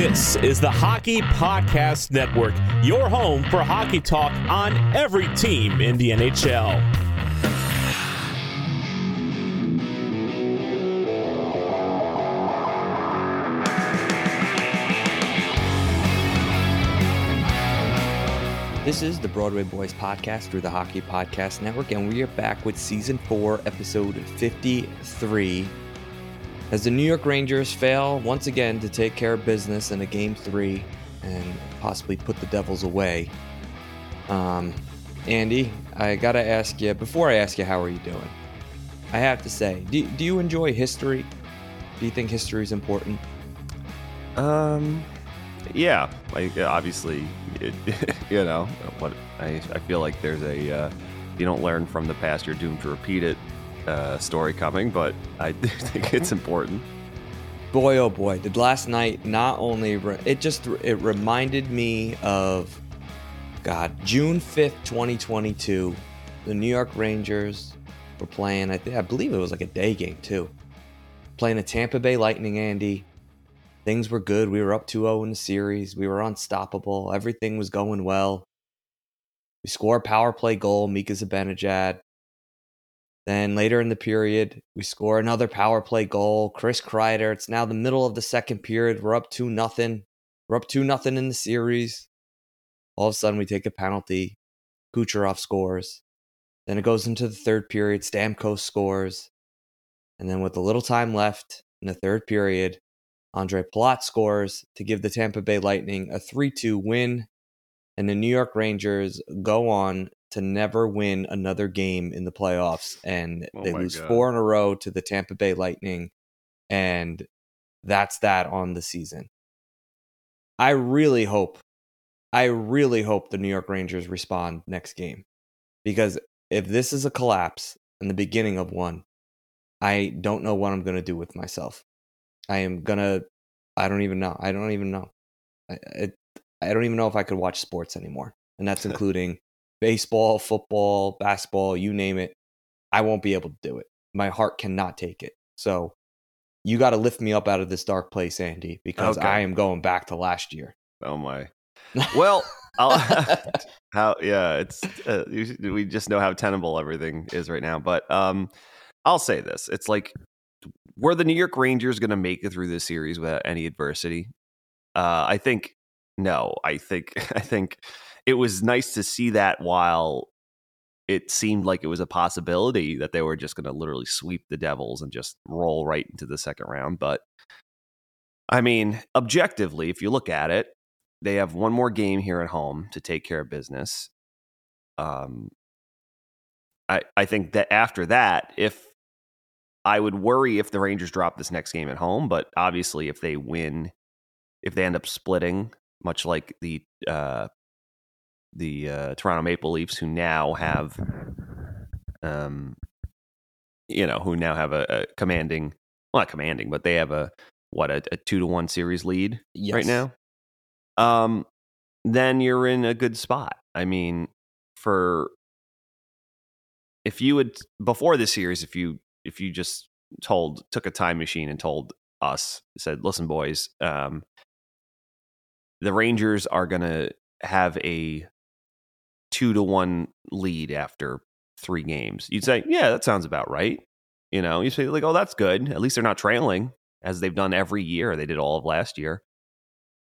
This is the Hockey Podcast Network, your home for hockey talk on every team in the NHL. This is the Broadway Boys podcast through the Hockey Podcast Network, and we are back with season four, episode 53. As the New York Rangers fail once again to take care of business in a game three and possibly put the Devils away. Um, Andy, I gotta ask you, before I ask you, how are you doing? I have to say, do, do you enjoy history? Do you think history is important? Um, yeah, like obviously, it, you know, what I, I feel like there's a uh, you don't learn from the past, you're doomed to repeat it uh, story coming, but I think it's important. Boy, oh boy, did last night not only re- it just it reminded me of God June fifth, twenty twenty two, the New York Rangers were playing. I think I believe it was like a day game too, playing the Tampa Bay Lightning. Andy, things were good. We were up 2-0 in the series. We were unstoppable. Everything was going well. We score a power play goal, Mika Zibanejad. Then later in the period, we score another power play goal. Chris Kreider. It's now the middle of the second period. We're up two nothing. We're up two nothing in the series. All of a sudden, we take a penalty. Kucherov scores. Then it goes into the third period. Stamkos scores. And then with a little time left in the third period, Ondrej Palat scores to give the Tampa Bay Lightning a 3 2 win. And the New York Rangers go on to never win another game in the playoffs. And Oh they lose God. four in a row to the Tampa Bay Lightning. And that's that on the season. I really hope, I really hope the New York Rangers respond next game. Because if this is a collapse and the beginning of one, I don't know what I'm going to do with myself. I am gonna. I don't even know. I don't even know. I, I, I don't even know if I could watch sports anymore, and that's including baseball, football, basketball, you name it. I won't be able to do it. My heart cannot take it. So you got to lift me up out of this dark place, Andy, because Okay. I am going back to last year. Oh my. Well, I'll, how yeah, it's uh, we just know how tenable everything is right now. But um, I'll say this: it's like were the New York Rangers going to make it through this series without any adversity? Uh, I think no. I think I think it was nice to see that while it seemed like it was a possibility that they were just going to literally sweep the Devils and just roll right into the second round. But I mean, objectively, if you look at it, they have one more game here at home to take care of business. Um, I I think that after that, if I would worry if the Rangers drop this next game at home, but obviously if they win, if they end up splitting, much like the uh, the uh, Toronto Maple Leafs, who now have, um, you know, who now have a, a commanding, well, not commanding, but they have a what a, a two to one series lead right now, um, then you're in a good spot. I mean, for if you would before this series, if you if you just told took a time machine and told us said, listen, boys, um, the Rangers are gonna have a two to one lead after three games. You'd say, yeah, that sounds about right. You know, you say like, oh, that's good. At least they're not trailing as they've done every year. They did all of last year.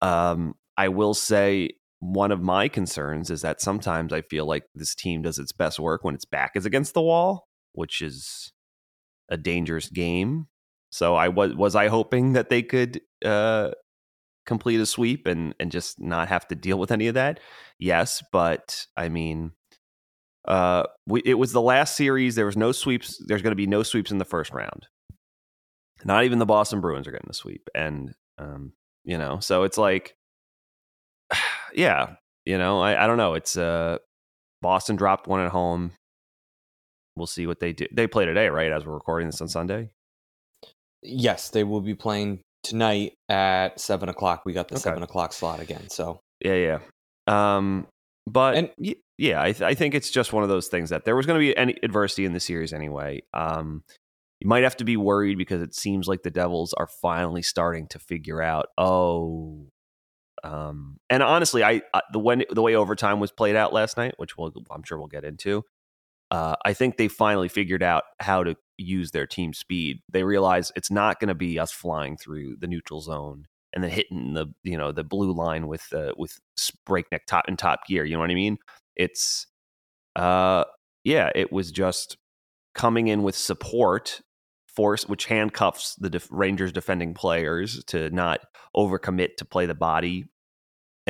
Um, I will say one of my concerns is that sometimes I feel like this team does its best work when its back is against the wall, which is a dangerous game. So I was was I hoping that they could uh, complete a sweep and and just not have to deal with any of that. Yes, but I mean, uh, we, it was the last series. There was no sweeps. There's going to be no sweeps in the first round. Not even the Boston Bruins are getting a sweep, and um, you know, so it's like, yeah, you know, I, I don't know. It's uh, Boston dropped one at home. We'll see what they do. They play today, right? As we're recording this on Sunday. Yes, they will be playing tonight at seven o'clock. We got the Okay. seven o'clock slot again. So Yeah, yeah. Um, but And- y- yeah, I, th- I think it's just one of those things that there was going to be any adversity in the series anyway. Um, you might have to be worried because it seems like the Devils are finally starting to figure out, oh, um, and honestly, I, I the when the way overtime was played out last night, which we'll, I'm sure we'll get into, uh, I think they finally figured out how to use their team speed. They realize it's not going to be us flying through the neutral zone and then hitting the you know the blue line with uh, with breakneck top and top gear. You know what I mean? It's uh yeah, it was just coming in with support force, which handcuffs the def- Rangers defending players to not overcommit to play the body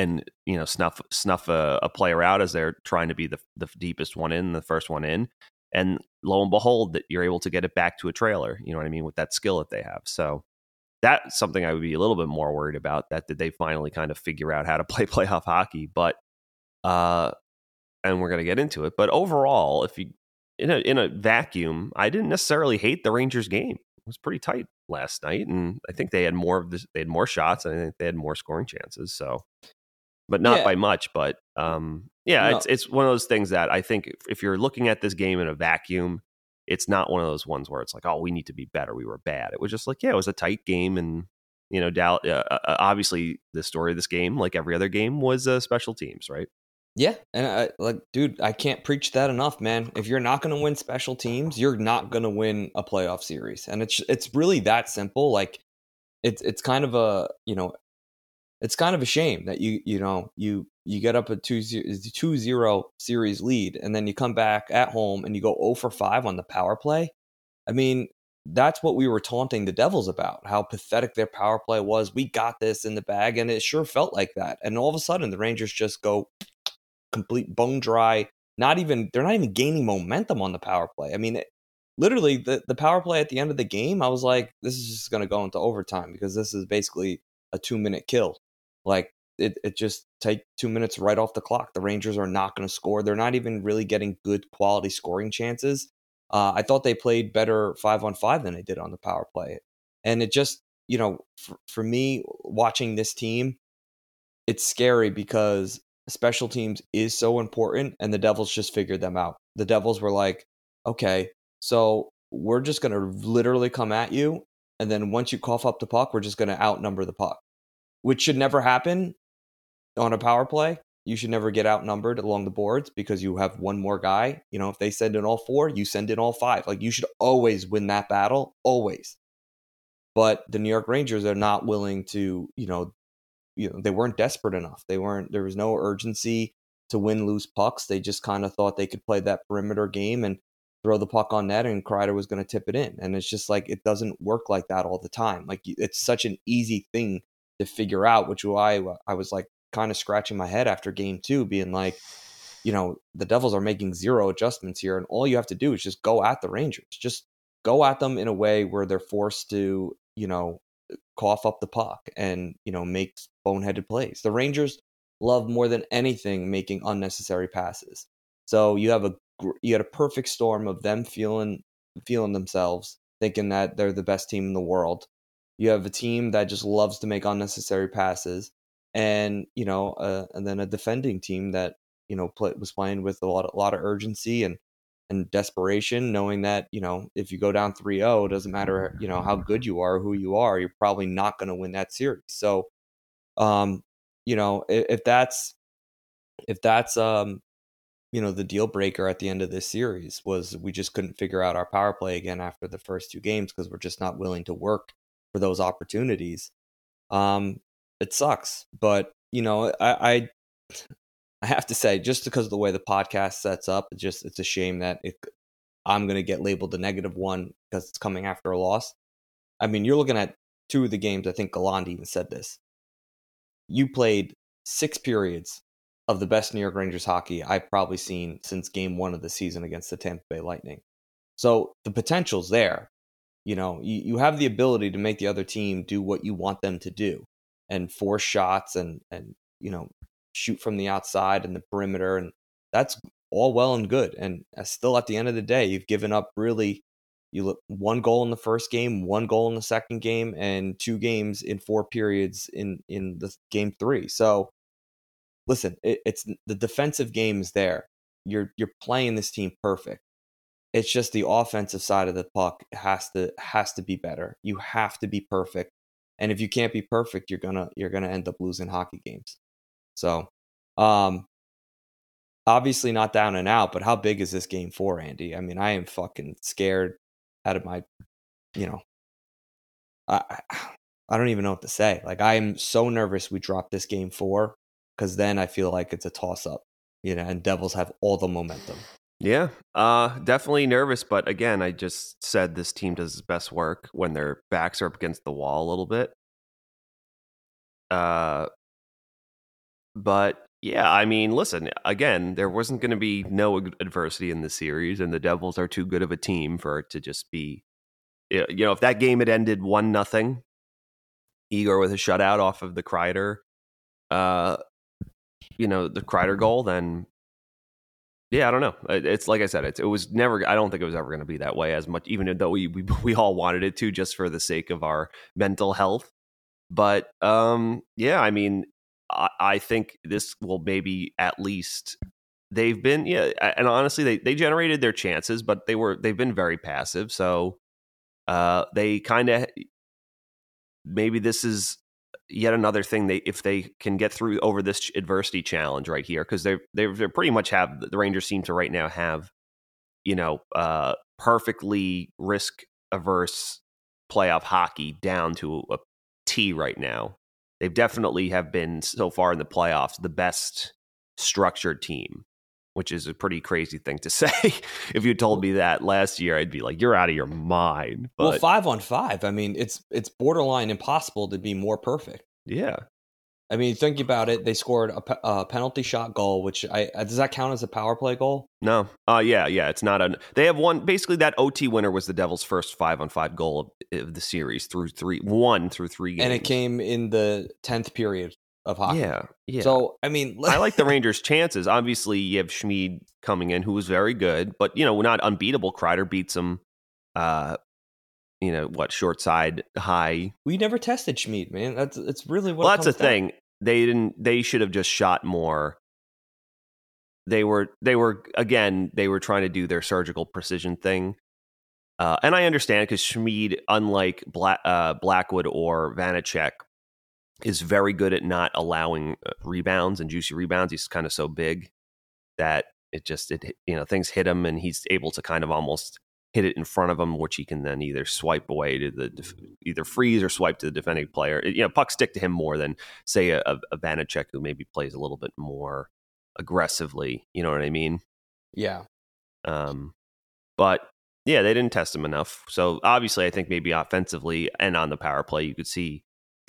and you know snuff snuff a, a, player out as they're trying to be the the deepest one in, the first one in, and lo and behold, that you're able to get it back to a trailer. You know what I mean with that skill that they have. So that's something I would be a little bit more worried about. That did they finally kind of figure out how to play playoff hockey? But uh, and we're gonna get into it. But overall, if you in a in a vacuum, I didn't necessarily hate the Rangers game. It was pretty tight last night, and I think they had more of this. They had more shots, and I think they had more scoring chances. So, but not yeah. by much. But um, yeah, no. it's it's one of those things that I think if, if you're looking at this game in a vacuum, it's not one of those ones where it's like, oh, we need to be better. We were bad. It was just like, yeah, it was a tight game, and you know, Dal- uh, uh, uh obviously the story of this game, like every other game, was uh, special teams, right? Yeah, and I, like, dude, I can't preach that enough, man. If you're not going to win special teams, you're not going to win a playoff series, and it's it's really that simple. Like, it's it's kind of a you know, it's kind of a shame that you you know you you get up a 2-0 series lead, and then you come back at home and you go 0 for five on the power play. I mean, that's what we were taunting the Devils about, how pathetic their power play was. We got this in the bag, and it sure felt like that. And all of a sudden, the Rangers just go complete bone dry. Not even they're not even gaining momentum on the power play. I mean, it, literally the the power play at the end of the game, I was like, this is just going to go into overtime because this is basically a two minute kill. Like it, it just take two minutes right off the clock. The Rangers are not going to score. They're not even really getting good quality scoring chances. Uh, I thought they played better five on five than they did on the power play, and it just you know for, for me watching this team, it's scary because special teams is so important, and the Devils just figured them out. The Devils were like, okay, so we're just going to literally come at you. And then once you cough up the puck, we're just going to outnumber the puck, which should never happen on a power play. You should never get outnumbered along the boards because you have one more guy. You know, if they send in all four, you send in all five. Like you should always win that battle, always. But the New York Rangers are not willing to, you know, you know they weren't desperate enough. They weren't. There was no urgency to win loose pucks. They just kind of thought they could play that perimeter game and throw the puck on net, and Kreider was going to tip it in. And it's just like it doesn't work like that all the time. Like it's such an easy thing to figure out, which why I was like kind of scratching my head after game two, being like, you know, the Devils are making zero adjustments here, and all you have to do is just go at the Rangers. Just go at them in a way where they're forced to, you know, cough up the puck and you know make boneheaded plays. The Rangers love more than anything making unnecessary passes. So you have a you had a perfect storm of them feeling feeling themselves, thinking that they're the best team in the world. You have a team that just loves to make unnecessary passes, and you know, uh, and then a defending team that you know play, was playing with a lot, a lot of urgency and and desperation, knowing that, you know, if you go down 3 0, it doesn't matter, you know, how good you are, who you are, you're probably not going to win that series. So, um, you know, if, if that's, if that's, um, you know, the deal breaker at the end of this series was we just couldn't figure out our power play again after the first two games because we're just not willing to work for those opportunities. Um, it sucks, but you know, I, I I have to say, just because of the way the podcast sets up, it's just it's a shame that it, I'm going to get labeled the negative one because it's coming after a loss. I mean, you're looking at two of the games. I think Gallant even said this. You played six periods of the best New York Rangers hockey I've probably seen since game one of the season against the Tampa Bay Lightning. So the potential's there. You know, you, you have the ability to make the other team do what you want them to do and force shots and, and, you know, shoot from the outside and the perimeter, and that's all well and good. And uh, still, at the end of the day, you've given up really you look one goal in the first game, one goal in the second game, and two games in four periods in in the game three. So, listen, it, it's the defensive game is there. You're you're playing this team perfect. It's just the offensive side of the puck has to has to be better. You have to be perfect. And if you can't be perfect, you're gonna you're gonna end up losing hockey games. So um obviously not down and out, but how big is this game for Andy? I mean, I am fucking scared out of my you know I I don't even know what to say. Like I'm so nervous we drop this game four because then I feel like it's a toss up, you know, and Devils have all the momentum. Yeah, uh, definitely nervous, but again, I just said this team does its best work when their backs are up against the wall a little bit. Uh, but yeah, I mean, listen, again, there wasn't going to be no adversity in the series, and the Devils are too good of a team for it to just be, you know, if that game had ended one nothing, Igor with a shutout off of the Kreider, uh, you know, the Kreider goal, then yeah, I don't know. It's like I said, it's, it was never. I don't think it was ever going to be that way as much, even though we, we we all wanted it to, just for the sake of our mental health. But um, yeah, I mean, I, I think this will maybe at least they've been yeah, and honestly, they they generated their chances, but they were they've been very passive. So uh, they kind of maybe this is yet another thing they if they can get through over this adversity challenge right here because they they they pretty much have the Rangers seem to right now have you know uh perfectly risk averse playoff hockey down to a T right now. They've definitely have been so far in the playoffs the best structured team, which is a pretty crazy thing to say. if you told me that last year, I'd be like, "You're out of your mind." But, well, five on five. I mean, it's it's borderline impossible to be more perfect. Yeah. I mean, think about it. They scored a, a, penalty shot goal, which I uh, does that count as a power play goal? No. Uh yeah, yeah. It's not a. They have one. Basically, that OT winner was the Devils' first five on five goal of, of the series through three, one through three games, and it came in the tenth period of hockey. Yeah, yeah. So I mean, I like the Rangers' chances. Obviously, you have Schmid coming in, who was very good, but you know, not unbeatable. Kreider beats him. Uh, you know what? Short side high. We never tested Schmid, man. That's it's really what. Well, that's the thing. They didn't. They should have just shot more. They were. They were again. They were trying to do their surgical precision thing. Uh, and I understand because Schmid, unlike Black, uh, Blackwood or Vanecek, is very good at not allowing uh, rebounds and juicy rebounds. He's kind of so big that it just it you know things hit him and he's able to kind of almost hit it in front of him, which he can then either swipe away to the either freeze or swipe to the defending player. It, you know, pucks stick to him more than say a, a who maybe plays a little bit more aggressively. You know what I mean? Yeah. Um, but yeah, they didn't test him enough. So obviously, I think maybe offensively and on the power play, you could see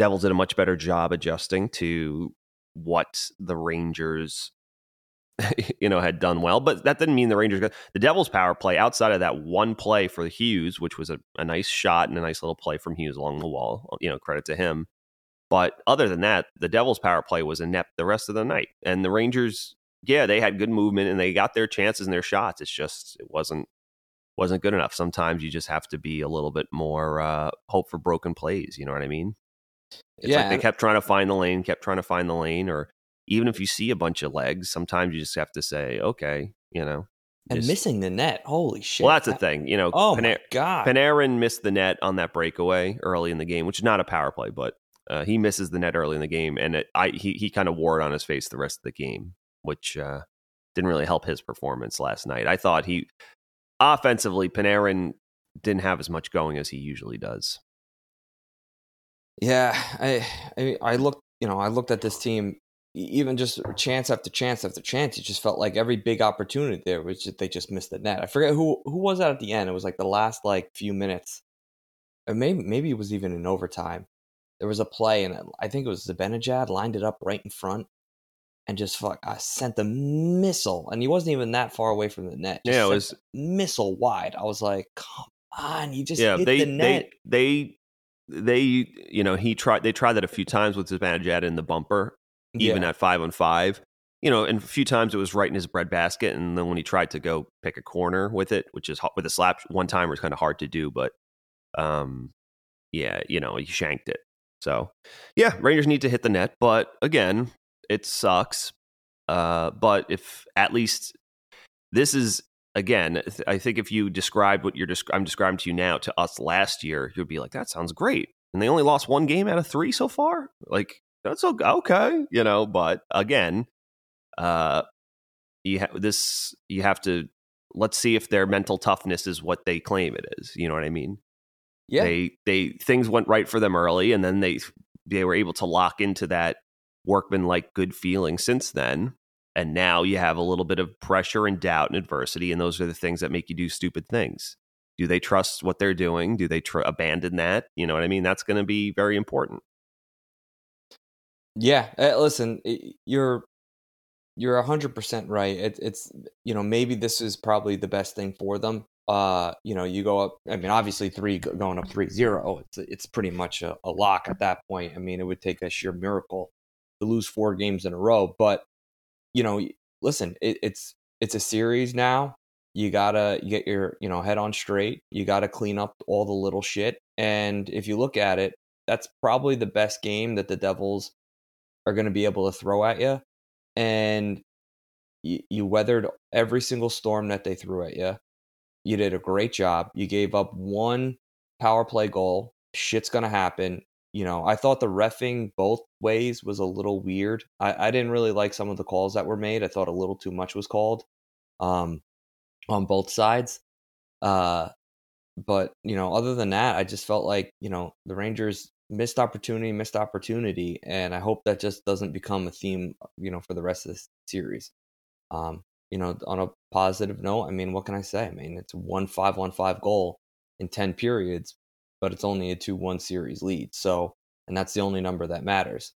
Devils did a much better job adjusting to what the Rangers, you know, had done well. But that didn't mean the Rangers got the Devils' power play outside of that one play for Hughes, which was a, a nice shot and a nice little play from Hughes along the wall. You know, credit to him. But other than that, the Devils' power play was inept the rest of the night, and the Rangers, yeah, they had good movement and they got their chances and their shots. It's just it wasn't wasn't good enough. Sometimes you just have to be a little bit more uh, hope for broken plays. You know what I mean? It's yeah. like they kept trying to find the lane, kept trying to find the lane, or even if you see a bunch of legs, sometimes you just have to say, okay, you know. And just, missing the net, holy shit! Well, that's the thing, you know. Oh Paner- my god, Panarin missed the net on that breakaway early in the game, which is not a power play, but uh, he misses the net early in the game, and it, I he he kind of wore it on his face the rest of the game, which uh, didn't really help his performance last night. I thought he offensively, Panarin didn't have as much going as he usually does. Yeah, I, I I looked, you know, I looked at this team even just chance after chance after chance. It just felt like every big opportunity there was just, they just missed the net. I forget who who was that at the end. It was like the last like few minutes, or maybe maybe it was even in overtime. There was a play, and I think it was Zibanejad lined it up right in front, and just fuck, I sent the missile, and he wasn't even that far away from the net. Just yeah, it was missile wide. I was like, come on, he just yeah, hit they, the net. They they they you know he tried they tried that a few times with his Zibanejad in the bumper, even yeah. at five on five. You know, and a few times it was right in his bread basket, and then when he tried to go pick a corner with it, which is with a slap one timer is kind of hard to do, but um, yeah, you know, he shanked it. So yeah, Rangers need to hit the net, but again, it sucks. Uh, but if at least this is again, I think if you described what you're desc- I'm describing to you now to us last year, you'd be like, that sounds great. And they only lost one game out of three so far. Like that's okay, you know. But again, uh, you have this. You have to let's see if their mental toughness is what they claim it is. You know what I mean? Yeah. They they things went right for them early, and then they they were able to lock into that workman like good feeling since then. And now you have a little bit of pressure and doubt and adversity, and those are the things that make you do stupid things. Do they trust what they're doing? Do they tr- abandon that? You know what I mean? That's going to be very important. Yeah, uh, listen, you're you're hundred percent right. It, it's you know maybe this is probably the best thing for them. Uh, you know, you go up. I mean, obviously three going up three zero. It's it's pretty much a, a lock at that point. I mean, it would take a sheer miracle to lose four games in a row. But you know, listen, it, it's it's a series now. You gotta get your you know head on straight. You gotta clean up all the little shit. And if you look at it, that's probably the best game that the Devils are going to be able to throw at you. And you, you weathered every single storm that they threw at you. You did a great job. You gave up one power play goal. Shit's going to happen. You know, I thought the refing both ways was a little weird. I, I didn't really like some of the calls that were made. I thought a little too much was called um, on both sides. Uh, but, you know, other than that, I just felt like, you know, the Rangers missed opportunity, missed opportunity, and I hope that just doesn't become a theme, you know, for the rest of this series. Um, you know, on a positive note, I mean, what can I say? I mean, it's one five one five goal in ten periods, but it's only a two one series lead. So, and that's the only number that matters.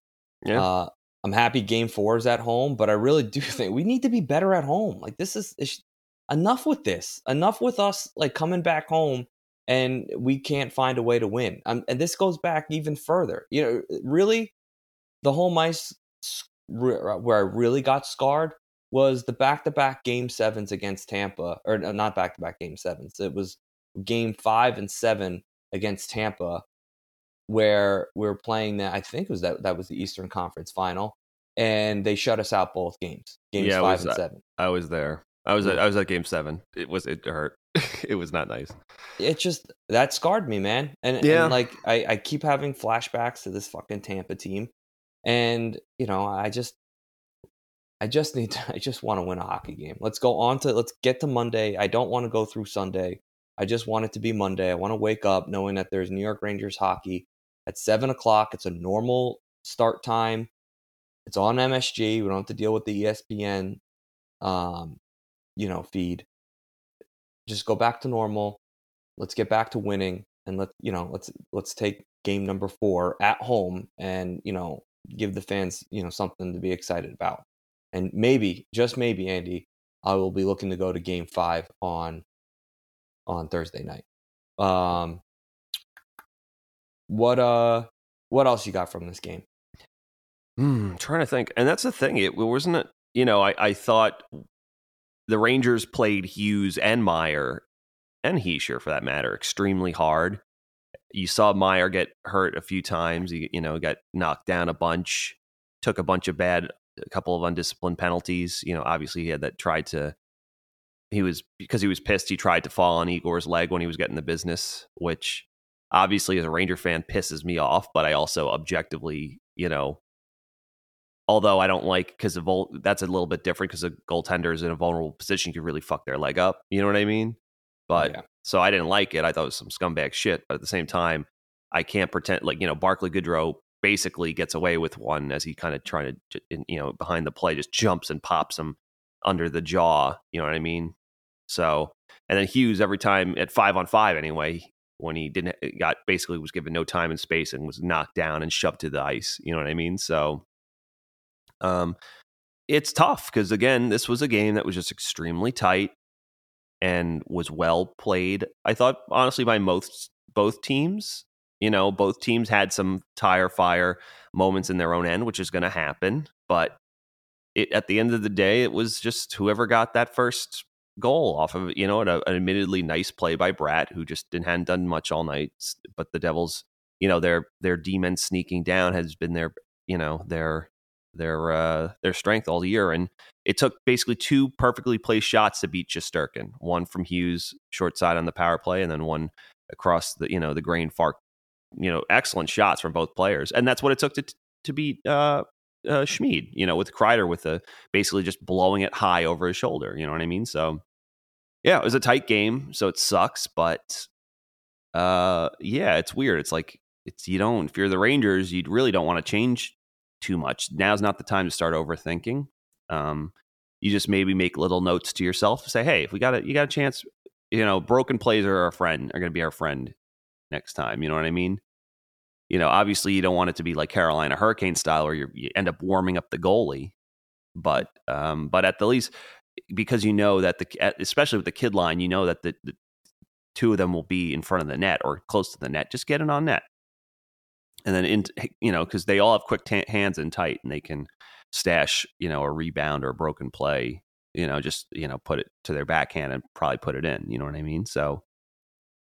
Yeah. Uh, I'm happy Game Four is at home, but I really do think we need to be better at home. Like this is enough with this. Enough with us like coming back home and we can't find a way to win. Um, and this goes back even further. You know, really, the home ice uh, where I really got scarred was the back-to-back game sevens against Tampa, or not back-to-back game sevens. It was game five and seven against Tampa, where we are playing that. I think it was that that was the Eastern Conference Final, and they shut us out both games, games yeah, five was, and uh, seven. I was there. I was at, I was at game seven. It was it hurt. it was not nice. It just that scarred me, man. And, yeah. and like I, I keep having flashbacks to this fucking Tampa team. And, you know, I just I just need to I just want to win a hockey game. Let's go on to let's get to Monday. I don't want to go through Sunday. I just want it to be Monday. I want to wake up knowing that there's New York Rangers hockey at seven o'clock. It's a normal start time. It's on MSG. We don't have to deal with the ESPN um, you know, feed just go back to normal. Let's get back to winning and let you know, let's let's take game number 4 at home and, you know, give the fans, you know, something to be excited about. And maybe, just maybe, Andy, I will be looking to go to game 5 on on Thursday night. Um what uh what else you got from this game? Hmm, trying to think. And that's the thing. It wasn't it, you know, I, I thought the Rangers played Hughes and Meier and Hischier for that matter extremely hard. You saw Meier get hurt a few times. He, you know, got knocked down a bunch, took a bunch of bad, a couple of undisciplined penalties. You know, obviously he had that tried to. He was because he was pissed. He tried to fall on Igor's leg when he was getting the business, which obviously as a Ranger fan pisses me off. But I also objectively, you know, Although I don't like because vul- that's a little bit different because a goaltender is in a vulnerable position, you could really fuck their leg up. You know what I mean? But yeah. so I didn't like it. I thought it was some scumbag shit. But at the same time, I can't pretend like you know Barclay Goodrow basically gets away with one as he kind of trying to you know behind the play just jumps and pops him under the jaw. You know what I mean? So and then Hughes every time at five on five anyway when he didn't got basically was given no time and space and was knocked down and shoved to the ice. You know what I mean? So um, it's tough because again, this was a game that was just extremely tight and was well played. I thought honestly by most both teams. You know, both teams had some tire fire moments in their own end, which is going to happen. But it, at the end of the day, it was just whoever got that first goal off of you know an, an admittedly nice play by Bratt, who just didn't hadn't done much all night. But the Devils, you know, their their demon sneaking down has been their you know their their uh, their strength all year. And it took basically two perfectly placed shots to beat Shesterkin. One from Hughes, short side on the power play, and then one across the you know the grain far, you know, excellent shots from both players. And that's what it took to to beat uh, uh, Schmid. You know, with Kreider with the basically just blowing it high over his shoulder. You know what I mean? So yeah, it was a tight game, so it sucks, but uh, yeah, it's weird. It's like it's you don't if you're the Rangers, you really don't want to change too much. Now's not the time to start overthinking. Um, you just maybe make little notes to yourself. Say, hey, if we got a you got a chance, you know, broken plays are our friend are going to be our friend next time. You know what I mean? You know, obviously you don't want it to be like Carolina Hurricane style, where you end up warming up the goalie. But um, but at the least, because you know that the especially with the kid line, you know that the, the two of them will be in front of the net or close to the net. Just get it on net and then in you know because they all have quick t- hands and tight and they can stash you know a rebound or a broken play you know just you know put it to their backhand and probably put it in you know what i mean so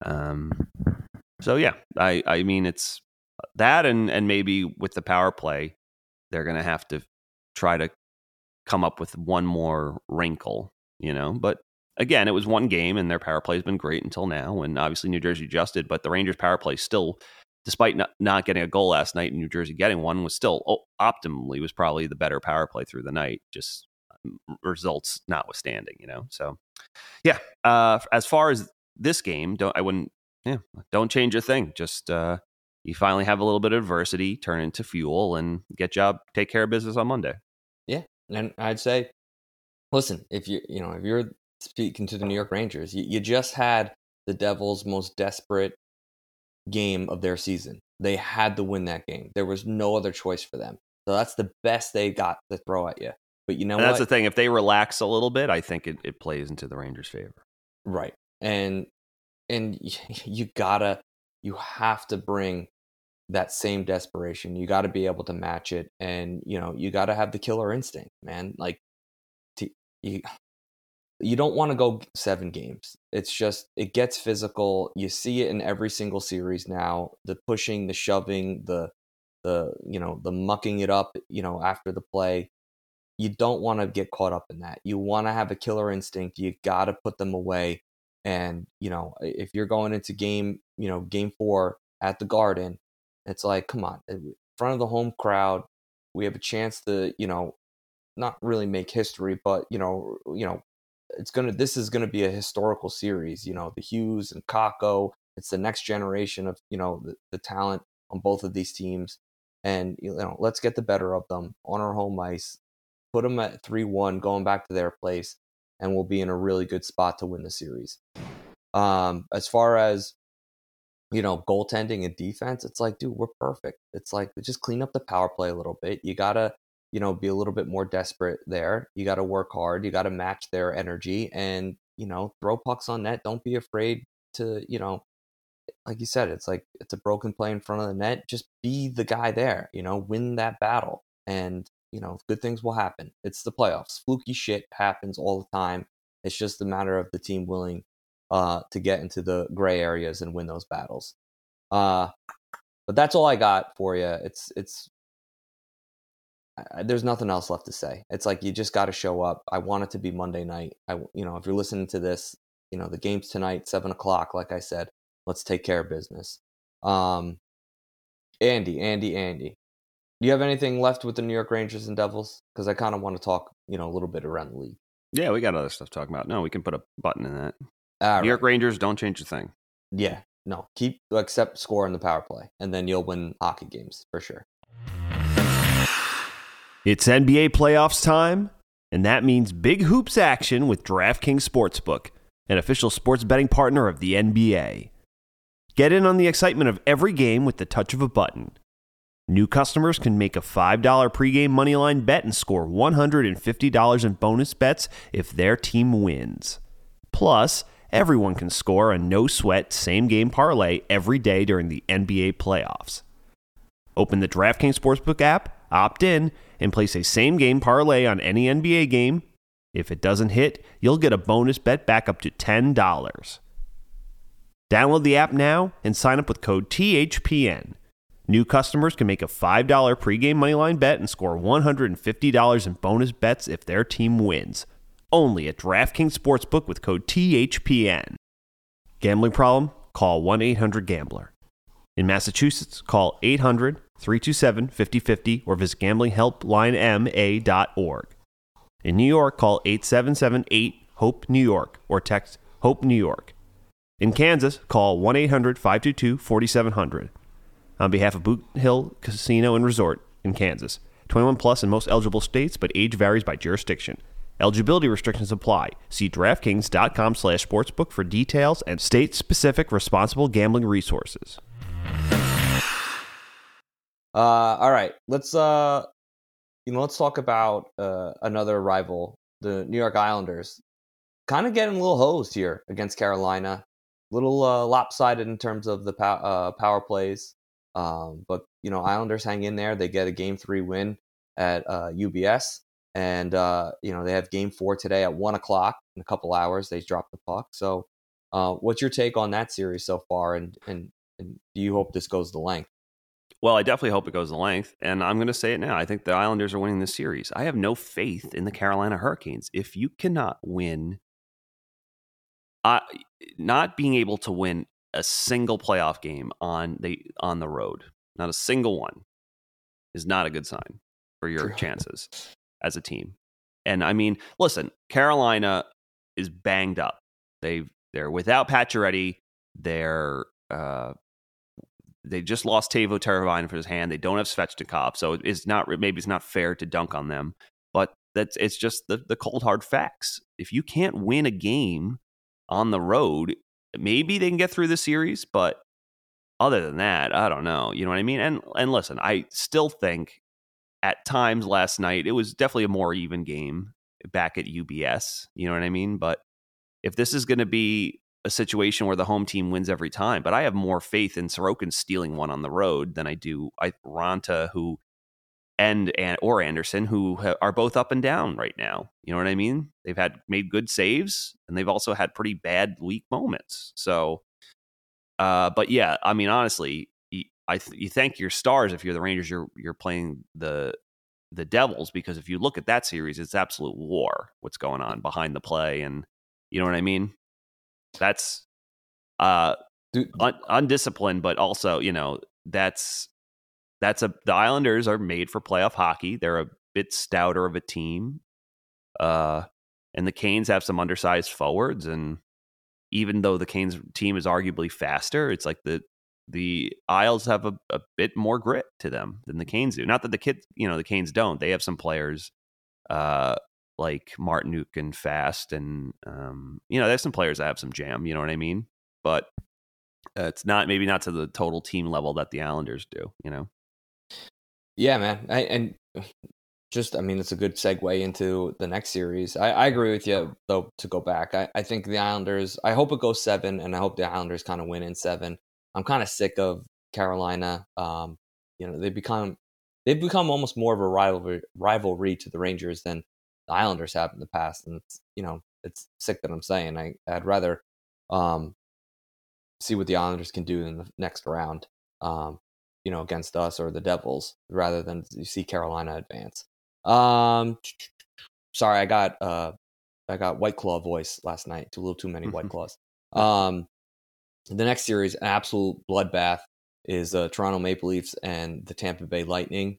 um so yeah i i mean it's that and and maybe with the power play they're gonna have to try to come up with one more wrinkle you know but again it was one game and their power play has been great until now and obviously new jersey adjusted but the rangers power play still despite not, not getting a goal last night in New Jersey getting one, was still oh, optimally was probably the better power play through the night, just um, results notwithstanding, you know. So, yeah. Uh, as far as this game, don't I wouldn't yeah don't change a thing. Just uh, you finally have a little bit of adversity, turn into fuel, and get job take care of business on Monday. Yeah, and I'd say, listen, if you you know if you're speaking to the New York Rangers, you, you just had the Devils' most desperate game of their season. They had to win that game. There was no other choice for them. So that's the best they got to throw at you. But you know That's the thing. If they relax a little bit, I think it, it plays into the Rangers' favor. Right. And and you gotta you have to bring that same desperation. You got to be able to match it, and you know you got to have the killer instinct, man. Like, to, you you don't want to go seven games. It's just it gets physical. You see it in every single series now. The pushing, the shoving, the the you know the mucking it up. You know after the play, you don't want to get caught up in that. You want to have a killer instinct. You got to put them away. And you know if you're going into game you know game four at the Garden, it's like come on, eh, in front of the home crowd, we have a chance to you know not really make history, but you know you know it's gonna this is gonna be a historical series. You know, the Hughes and Kakko. It's the next generation of you know the, the talent on both of these teams, and you know let's get the better of them on our home ice. Put them at three one, going back to their place, and we'll be in a really good spot to win the series. Um, as far as you know, goaltending and defense, it's like, dude, we're perfect. It's like just clean up the power play a little bit. You gotta you know, be a little bit more desperate there. You got to work hard. You got to match their energy and, you know, throw pucks on net. Don't be afraid to, you know, like you said, it's like it's a broken play in front of the net. Just be the guy there, you know, win that battle. And, you know, good things will happen. It's the playoffs. Fluky shit happens all the time. It's just a matter of the team willing uh, to get into the gray areas and win those battles. Uh, but that's all I got for you. It's it's I, there's nothing else left to say. It's like you just got to show up. I want it to be Monday night. I, you know, if you're listening to this, you know, the game's tonight, seven o'clock. Like I said, let's take care of business. Um, Andy, Andy, Andy. Do you have anything left with the New York Rangers and Devils? Because I kind of want to talk, you know, a little bit around the league. Yeah, we got other stuff to talk about. No, we can put a button in that. All New right. York Rangers don't change a thing. Yeah, no, keep accept score in the power play, and then you'll win hockey games for sure. It's NBA playoffs time, and that means big hoops action with DraftKings Sportsbook, an official sports betting partner of the NBA. Get in on the excitement of every game with the touch of a button. New customers can make a $5 pregame moneyline bet and score $150 in bonus bets if their team wins. Plus, everyone can score a no sweat same game parlay every day during the NBA playoffs. Open the DraftKings Sportsbook app, opt in, and place a same game parlay on any NBA game. If it doesn't hit, you'll get a bonus bet back up to $10. Download the app now and sign up with code THPN. New customers can make a $5 pregame moneyline bet and score $150 in bonus bets if their team wins. Only at DraftKings Sportsbook with code THPN. Gambling problem? Call 1 800 Gambler. In Massachusetts, call 800 327 5050 or visit gamblinghelplinema.org. In New York, call 877 8 HOPE New York or text HOPE New York. In Kansas, call 1 800 522 4700. On behalf of Boot Hill Casino and Resort in Kansas, 21 plus in most eligible states, but age varies by jurisdiction. Eligibility restrictions apply. See DraftKings.com slash sportsbook for details and state-specific responsible gambling resources. Uh, all right, let's uh, you know, let's talk about uh, another rival, the New York Islanders. Kind of getting a little hosed here against Carolina, A little uh, lopsided in terms of the pow- uh, power plays. Um, but you know, Islanders hang in there. They get a game three win at uh, UBS, and uh, you know they have game four today at one o'clock in a couple hours. They drop the puck. So, uh, what's your take on that series so far? And and and do you hope this goes the length? Well, I definitely hope it goes the length, and I'm going to say it now. I think the Islanders are winning this series. I have no faith in the Carolina Hurricanes. If you cannot win, uh, not being able to win a single playoff game on the on the road, not a single one, is not a good sign for your True. chances as a team. And I mean, listen, Carolina is banged up. They they're without Pacioretty. They're uh, they just lost Teuvo Teravainen for his hand. They don't have Svechnikov, so it's not maybe it's not fair to dunk on them. But that's it's just the the cold hard facts. If you can't win a game on the road, maybe they can get through the series, but other than that, I don't know. You know what I mean? And and listen, I still think at times last night it was definitely a more even game back at UBS. You know what I mean? But if this is going to be a situation where the home team wins every time, but I have more faith in Sorokin stealing one on the road than I do I Raanta who and, and or Andersen who ha- are both up and down right now. You know what I mean? They've had made good saves and they've also had pretty bad weak moments. So uh but yeah, I mean honestly, I th- you thank your stars if you're the Rangers you're you're playing the the Devils because if you look at that series it's absolute war what's going on behind the play and you know what I mean? That's uh Dude, un- undisciplined, but also you know that's that's a the Islanders are made for playoff hockey. They're a bit stouter of a team, uh, and the Canes have some undersized forwards. And even though the Canes team is arguably faster, it's like the the Isles have a, a bit more grit to them than the Canes do. Not that the kids, you know, the Canes don't. They have some players uh, like Martinook and Fast, and um, you know, there's some players that have some jam. You know what I mean? But uh, it's not maybe not to the total team level that the Islanders do. You know? Yeah, man. I, and just, I mean, it's a good segue into the next series. I, I agree with you, though, to go back. I, I think the Islanders, I hope it goes seven, and I hope the Islanders kind of win in seven. I'm kind of sick of Carolina. Um, you know, they become they've become almost more of a rivalry rivalry to the Rangers than the Islanders have in the past, and it's you know it's sick that I'm saying. I I'd rather um, see what the Islanders can do in the next round. Um, you know, against us or the Devils, rather than you see Carolina advance. Um, sorry, I got uh, I got White Claw voice last night. Too little, too many White Claws. Um, the next series, an absolute bloodbath, is uh, Toronto Maple Leafs and the Tampa Bay Lightning.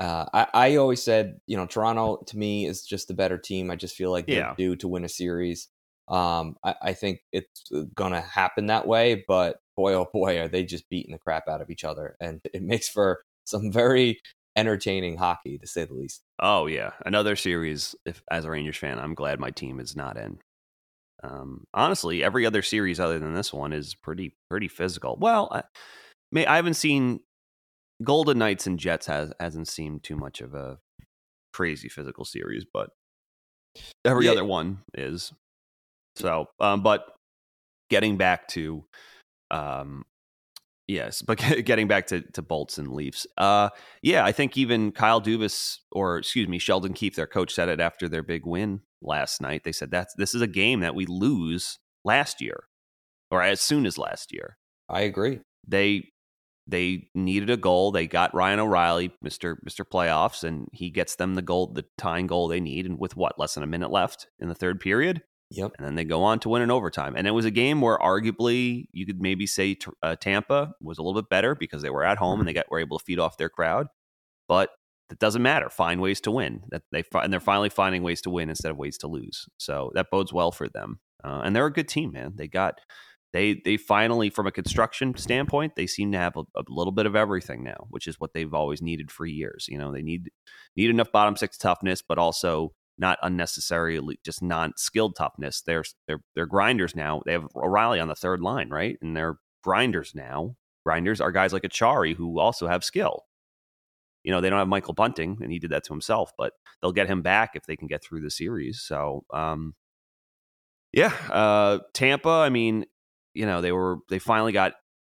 Uh, I, I always said, you know, Toronto to me is just the better team. I just feel like they're Yeah. due to win a series. Um, I, I think it's gonna happen that way, but boy, oh boy, are they just beating the crap out of each other, and it makes for some very entertaining hockey, to say the least. Oh yeah, another series. If as a Rangers fan, I'm glad my team is not in. Um, honestly, every other series other than this one is pretty pretty physical. Well, I, may I haven't seen Golden Knights and Jets has hasn't seemed too much of a crazy physical series, but every Yeah. other one is. So, um, but getting back to, um, yes, but getting back to to Bolts and Leafs, uh, yeah, I think even Kyle Dubas or excuse me, Sheldon Keefe, their coach, said it after their big win last night. They said that's this is a game that we lose last year, or as soon as last year. I agree. They they needed a goal. They got Ryan O'Reilly, Mister Mister Playoffs, and he gets them the goal, the tying goal they need. And with what less than a minute left in the third period, Yep. and then they go on to win in overtime. And it was a game where arguably you could maybe say uh, Tampa was a little bit better because they were at home and they got were able to feed off their crowd. But it doesn't matter. Find ways to win. That they and they're finally finding ways to win instead of ways to lose. So that bodes well for them. Uh, and they're a good team, man. They got they they finally, from a construction standpoint, they seem to have a, a, little bit of everything now, which is what they've always needed for years. You know, they need need enough bottom six toughness, but also not unnecessarily just non skilled toughness. They're they're they're grinders now. They have O'Reilly on the third line, right? And they're grinders now. Grinders are guys like Acciari who also have skill. You know, they don't have Michael Bunting, and he did that to himself, but they'll get him back if they can get through the series. So, um, yeah, uh, Tampa. I mean, you know, they were they finally got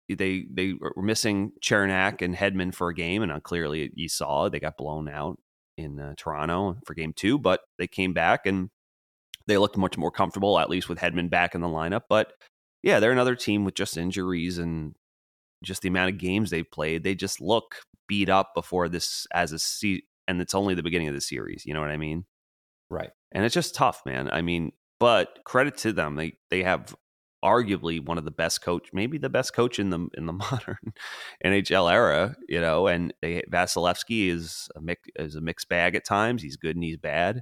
they they were missing Cernak and Hedman for a game, and uh, clearly you saw they got blown out in uh, Toronto for game two, but they came back and they looked much more comfortable, at least with Hedman back in the lineup. But yeah, they're another team with just injuries and just the amount of games they've played. They just look beat up before this as a se- and it's only the beginning of the series. You know what I mean? Right. And it's just tough, man. I mean, but credit to them. They they have arguably one of the best coach, maybe the best coach in the in the modern NHL era, you know. And they, Vasilevskiy is a mix, is a mixed bag at times. He's good and he's bad.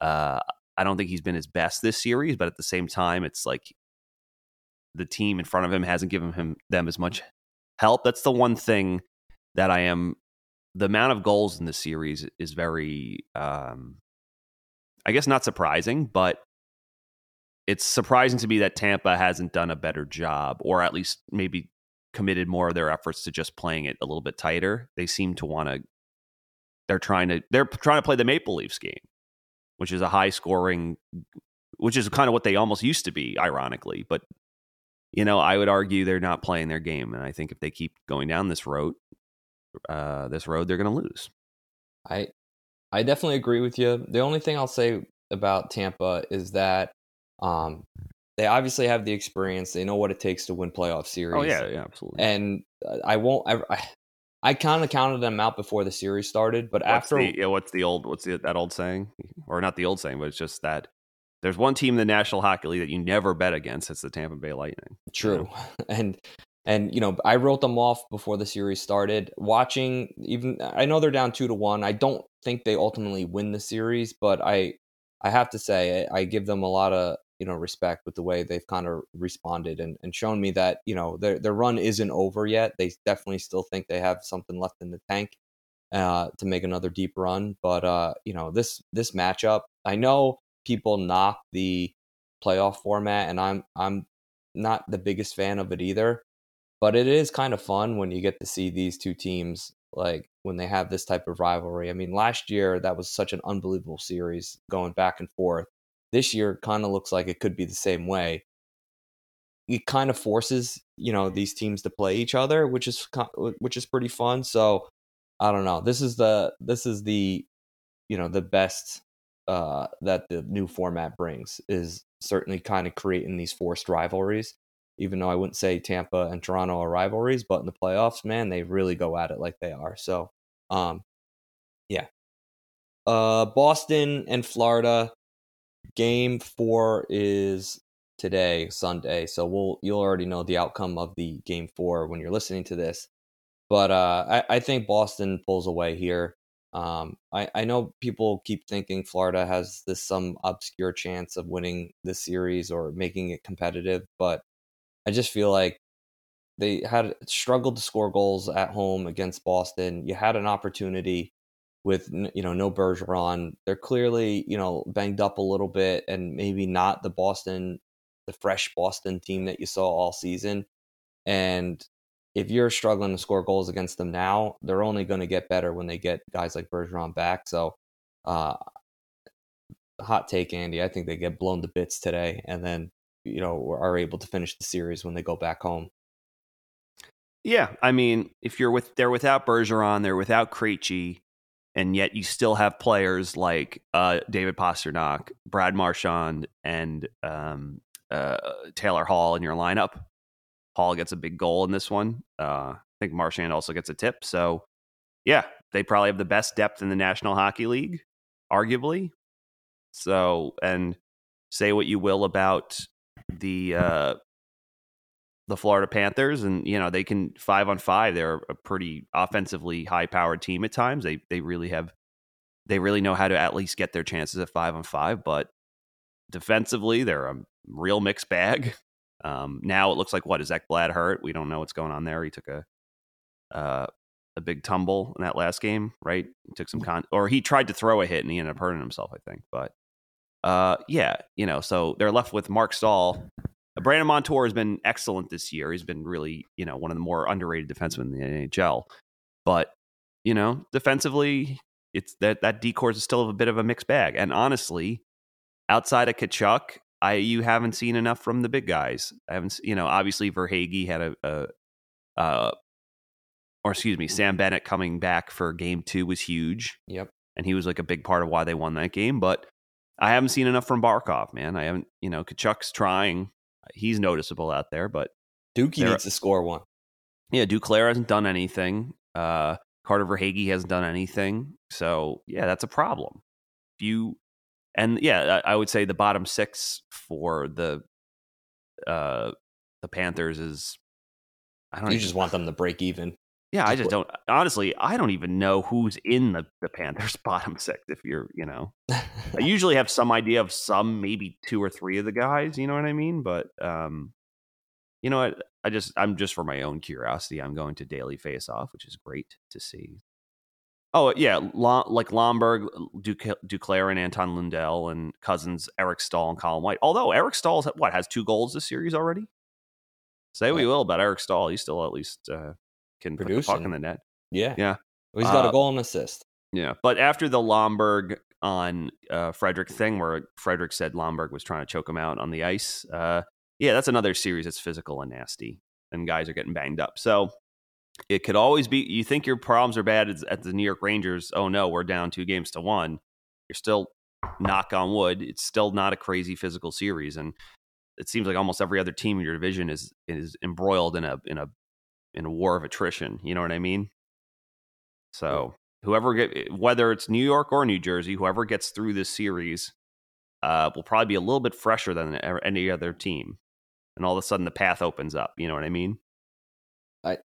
Uh, I don't think he's been his best this series, but at the same time, it's like the team in front of him hasn't given him them as much help. That's the one thing that I am. The amount of goals in the series is very, um, I guess, not surprising, but it's surprising to me that Tampa hasn't done a better job, or at least maybe committed more of their efforts to just playing it a little bit tighter. They seem to want to. They're trying to. They're trying to play the Maple Leafs game, which is a high scoring, which is kind of what they almost used to be, ironically. But you know, I would argue they're not playing their game, and I think if they keep going down this road, uh, this road, they're going to lose. I, I definitely agree with you. The only thing I'll say about Tampa is that um, they obviously have the experience. They know what it takes to win playoff series. Oh yeah, yeah, absolutely. And I won't. I, I, I kind of counted them out before the series started, but what's after the, yeah, what's the old what's the, that old saying, or not the old saying, but it's just that there's one team in the National Hockey League that you never bet against. It's the Tampa Bay Lightning. True, and and you know I wrote them off before the series started. Watching even I know they're down two to one. I don't think they ultimately win the series, but I I have to say I, I give them a lot of you know respect with the way they've kind of responded and, and shown me that you know their their run isn't over yet. They definitely still think they have something left in the tank uh, to make another deep run. But uh, you know this this matchup, I know people knock the playoff format, and I'm I'm not the biggest fan of it either. But it is kind of fun when you get to see these two teams like when they have this type of rivalry. I mean, last year that was such an unbelievable series going back and forth this year kind of looks like it could be the same way. It kind of forces you know these teams to play each other, which is which is pretty fun. So I don't know. This is the this is the you know the best uh, that the new format brings is certainly kind of creating these forced rivalries. Even though I wouldn't say Tampa and Toronto are rivalries, but in the playoffs, man, they really go at it like they are. So, um, yeah. Uh, Boston and Florida game four is today, Sunday. So we'll you'll already know the outcome of the game four when you're listening to this. But uh, I, I think Boston pulls away here. Um, I, I know people keep thinking Florida has this some obscure chance of winning this series or making it competitive, but I just feel like they had struggled to score goals at home against Boston. You had an opportunity with you know no Bergeron. They're clearly you know banged up a little bit and maybe not the Boston, the fresh Boston team that you saw all season. And if you're struggling to score goals against them now, they're only going to get better when they get guys like Bergeron back. So, uh, hot take, Andy. I think they get blown to bits today, and then you know are able to finish the series when they go back home. Yeah, I mean, if you're with they're without Bergeron, they're without Krejci, and yet you still have players like uh, David Pastrnak, Brad Marchand, and um, uh, Taylor Hall in your lineup. Hall gets a big goal in this one. Uh, I think Marchand also gets a tip. So, yeah, they probably have the best depth in the National Hockey League, arguably. So, and say what you will about the uh, the Florida Panthers, and you know they can five on five. They're a pretty offensively high powered team at times. They they really have they really know how to at least get their chances at five on five. But defensively, they're a real mixed bag. Um, now it looks like what is Ekblad hurt? We don't know what's going on there. He took a uh, a big tumble in that last game, right? He took some con, or he tried to throw a hit and he ended up hurting himself, I think. But uh, yeah, you know, so they're left with Marc Staal. Brandon Montour has been excellent this year. He's been really, you know, one of the more underrated defensemen in the NHL. But you know, defensively, it's that that decor is still a bit of a mixed bag. And honestly, outside of Tkachuk, I you haven't seen enough from the big guys. I haven't, you know, obviously Verhaeghe had a, a uh, or excuse me, Sam Bennett coming back for game two was huge. Yep. And he was like a big part of why they won that game. But I haven't seen enough from Barkov, man. I haven't, you know, Tkachuk's trying. He's noticeable out there, but Dookie needs to score one. Yeah, Duclair hasn't done anything. Uh, Carter Verhaeghe hasn't done anything. So yeah, that's a problem. If you and yeah, I would say the bottom six for the uh the Panthers is I don't. You even, just want them to break even. Yeah, I just don't. Honestly, I don't even know who's in the, the Panthers bottom six. If you're, you know, I usually have some idea of some, maybe two or three of the guys. You know what I mean? But um, you know what? I just, I'm just for my own curiosity. I'm going to daily face off, which is great to see. Oh yeah, like Lomberg, Duc- Duclair, and Anton Lundell, and Cousins, Eric Staal, and Colin White. Although Eric Staal, what has two goals this series already? Say what you will about Eric Staal, he's still at least uh, can Producing. put the puck in the net. Yeah. Yeah. Well, he's got uh, a goal and assist. Yeah. But after the Lomberg on uh, Frederic thing where Frederic said Lomberg was trying to choke him out on the ice, uh, yeah, that's another series that's physical and nasty, and guys are getting banged up. So it could always be you think your problems are bad at the New York Rangers. Oh no, we're down two games to one. You're still knock on wood. It's still not a crazy physical series, and it seems like almost every other team in your division is is embroiled in a in a in a war of attrition. You know what I mean? So whoever get eh, whether it's New York or New Jersey, whoever gets through this series uh, will probably be a little bit fresher than any other team, and all of a sudden the path opens up. You know what I mean? I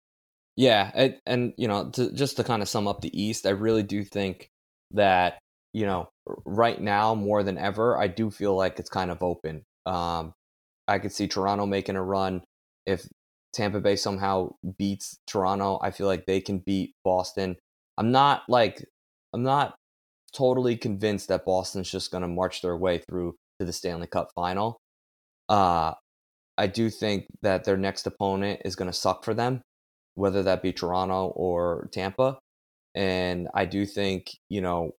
yeah, and, and you know, to, just to kind of sum up the East, I really do think that you know right now more than ever, I do feel like it's kind of open. Um, I could see Toronto making a run if Tampa Bay somehow beats Toronto, I feel like they can beat Boston. I'm not like I'm not totally convinced that Boston's just going to march their way through to the Stanley Cup final. Uh I do think that their next opponent is going to suck for them, whether that be Toronto or Tampa. And I do think, you know,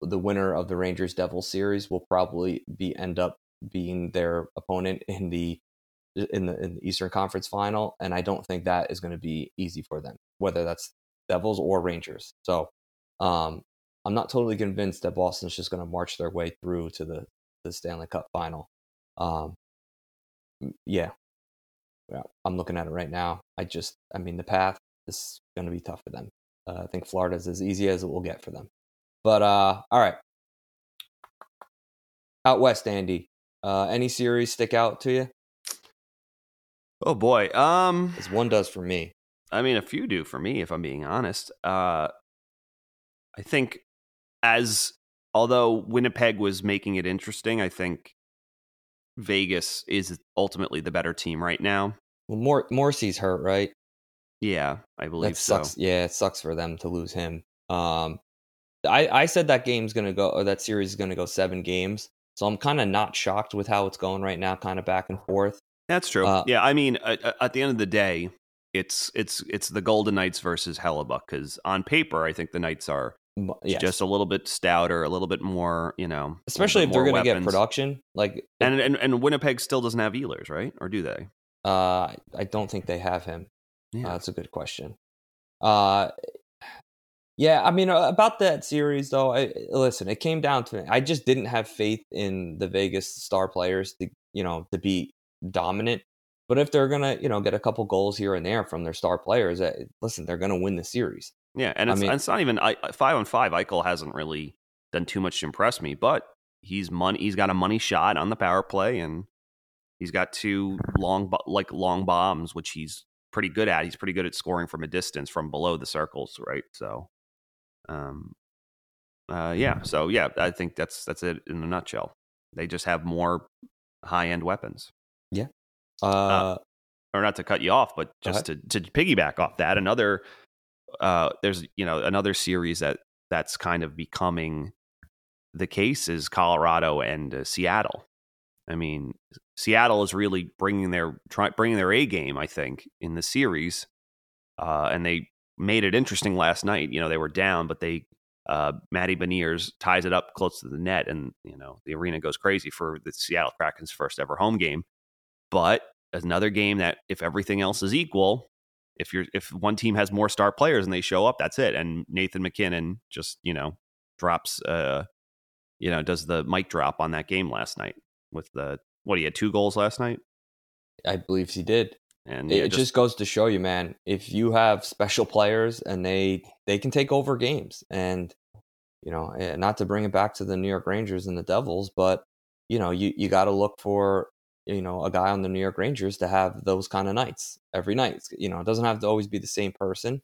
the winner of the Rangers Devils series will probably be end up being their opponent in the in the, in the Eastern Conference final, and I don't think that is going to be easy for them, whether that's Devils or Rangers. So um, I'm not totally convinced that Boston's just going to march their way through to the the Stanley Cup final. Um, yeah, yeah, I'm looking at it right now. I just, I mean, the path is going to be tough for them. Uh, I think Florida's as easy as it will get for them. But uh, all right, out west, Andy. Uh, any series stick out to you? Oh boy. Um as one does for me. I mean a few do for me if I'm being honest. Uh I think as although Winnipeg was making it interesting, I think Vegas is ultimately the better team right now. Well, Mor- Morrissey's hurt, right? Yeah, I believe that sucks. So. Yeah, it sucks for them to lose him. Um, I I said that game's gonna go, or that series is gonna go seven games. So I'm kind of not shocked with how it's going right now, kind of back and forth. That's true. Uh, yeah, I mean, at, at, the end of the day, it's it's it's the Golden Knights versus Hellebuyck because on paper, I think the Knights are yes. just a little bit stouter, a little bit more, you know, especially if they're going to get production. Like, and, and and Winnipeg still doesn't have Ehlers, right? Or do they? Uh, I don't think they have him. Yeah, uh, that's a good question. Uh, yeah, I mean, uh, about that series though, I, listen, it came down to I just didn't have faith in the Vegas star players to you know to be dominant. But if they're gonna, you know, get a couple goals here and there from their star players, uh, listen, they're gonna win the series. Yeah, and I it's, mean- it's not even I, five on five. Eichel hasn't really done too much to impress me, but he's money. He's got a money shot on the power play, and he's got two long, like long bombs, which he's pretty good at. He's pretty good at scoring from a distance from below the circles, right? So, um, uh, yeah. So yeah, I think that's that's it in a nutshell. They just have more high end weapons. Uh, or not to cut you off, but just to, to piggyback off that, another uh, there's you know another series that that's kind of becoming the case is Colorado and uh, Seattle. I mean, Seattle is really bringing their try, bringing their A game, I think, in the series, uh, and they made it interesting last night. You know, they were down, but they uh, Matty Beniers ties it up close to the net, and you know the arena goes crazy for the Seattle Kraken's first ever home game. But another game that, if everything else is equal, if you're if one team has more star players and they show up, that's it. And Nathan MacKinnon just you know drops, uh, you know, does the mic drop on that game last night with the what he had two goals last night, I believe he did. and It, yeah, it just, goes to show you, man. If you have special players and they they can take over games, and you know, eh, not to bring it back to the New York Rangers and the Devils, but you know, you you got to look for you know a guy on the New York Rangers to have those kind of nights every night. You know, it doesn't have to always be the same person.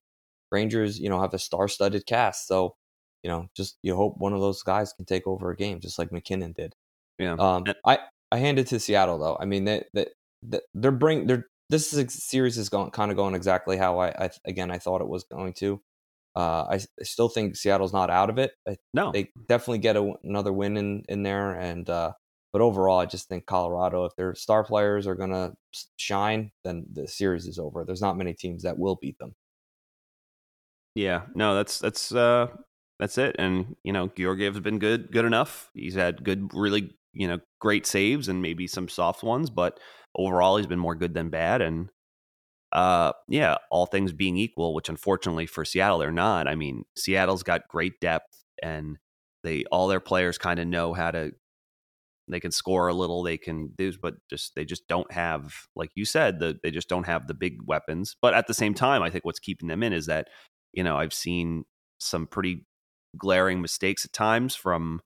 Rangers, you know, have a star-studded cast, so you know, just you hope one of those guys can take over a game, just like MacKinnon did. yeah. Um, I I hand it to Seattle though. I mean, they, they, they they're bring they're this is, series is going kind of going exactly how I, I again I thought it was going to. Uh, I, I still think Seattle's not out of it. I, no, they definitely get a, another win in in there, and uh, but overall, I just think Colorado, if their star players are gonna shine, then the series is over. There's not many teams that will beat them. Yeah, no, that's that's uh that's it. And you know, Georgiev's been good good enough. He's had good really, you know, great saves and maybe some soft ones, but overall he's been more good than bad and uh yeah, all things being equal, which unfortunately for Seattle they're not. I mean, Seattle's got great depth and they all their players kind of know how to they can score a little, they can do but just they just don't have like you said, the they just don't have the big weapons. But at the same time, I think what's keeping them in is that you know, I've seen some pretty glaring mistakes at times from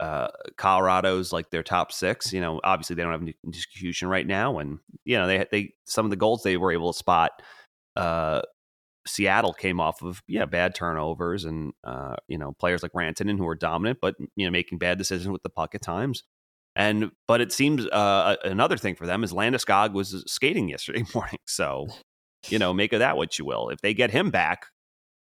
uh, Colorado's like their top six. You know, obviously they don't have any execution right now, and you know they they some of the goals they were able to spot. Uh, Seattle came off of yeah bad turnovers and uh, you know players like Rantanen who are dominant, but you know making bad decisions with the puck at times. And but it seems uh, another thing for them is Landeskog was skating yesterday morning, so you know make of that what you will. If they get him back,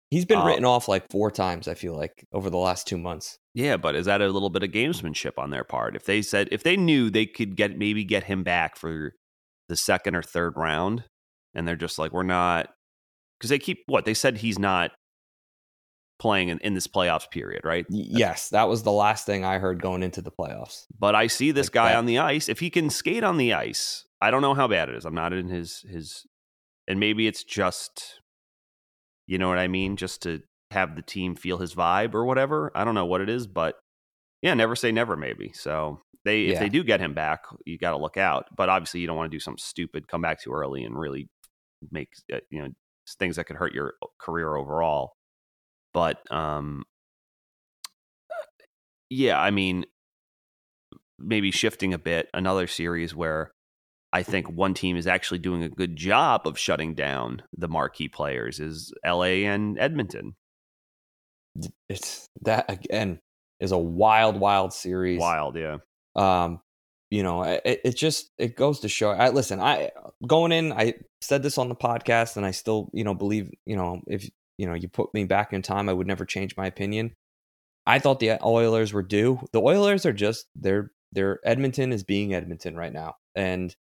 He's been Uh, written off like four times. I feel like over the last two months. Yeah, but is that a little bit of gamesmanship on their part? If they said if they knew they could get maybe get him back for the second or third round, and they're just like, we're not because they keep what they said he's not playing in, in this playoffs period, right? Yes, that was the last thing I heard going into the playoffs. But I see this Like guy that. on the ice. If he can skate on the ice, I don't know how bad it is. I'm not in his his, and maybe it's just, you know what I mean, just to have the team feel his vibe or whatever. I don't know what it is, but yeah, never say never. Maybe so. They if they do get him back, you got to look out. But obviously, you don't want to do something stupid, come back too early, and really make uh, you know things that could hurt your career overall. But um, yeah, I mean, maybe shifting a bit, another series where I think one team is actually doing a good job of shutting down the marquee players is LA and Edmonton. It's that again is a wild, wild series. Wild, yeah. um you know it, it just it goes to show i listen i going in i said this on the podcast and i still you know believe you know if you know you put me back in time i would never change my opinion. I thought the oilers were due. The oilers are just they're they're edmonton is being edmonton right now. And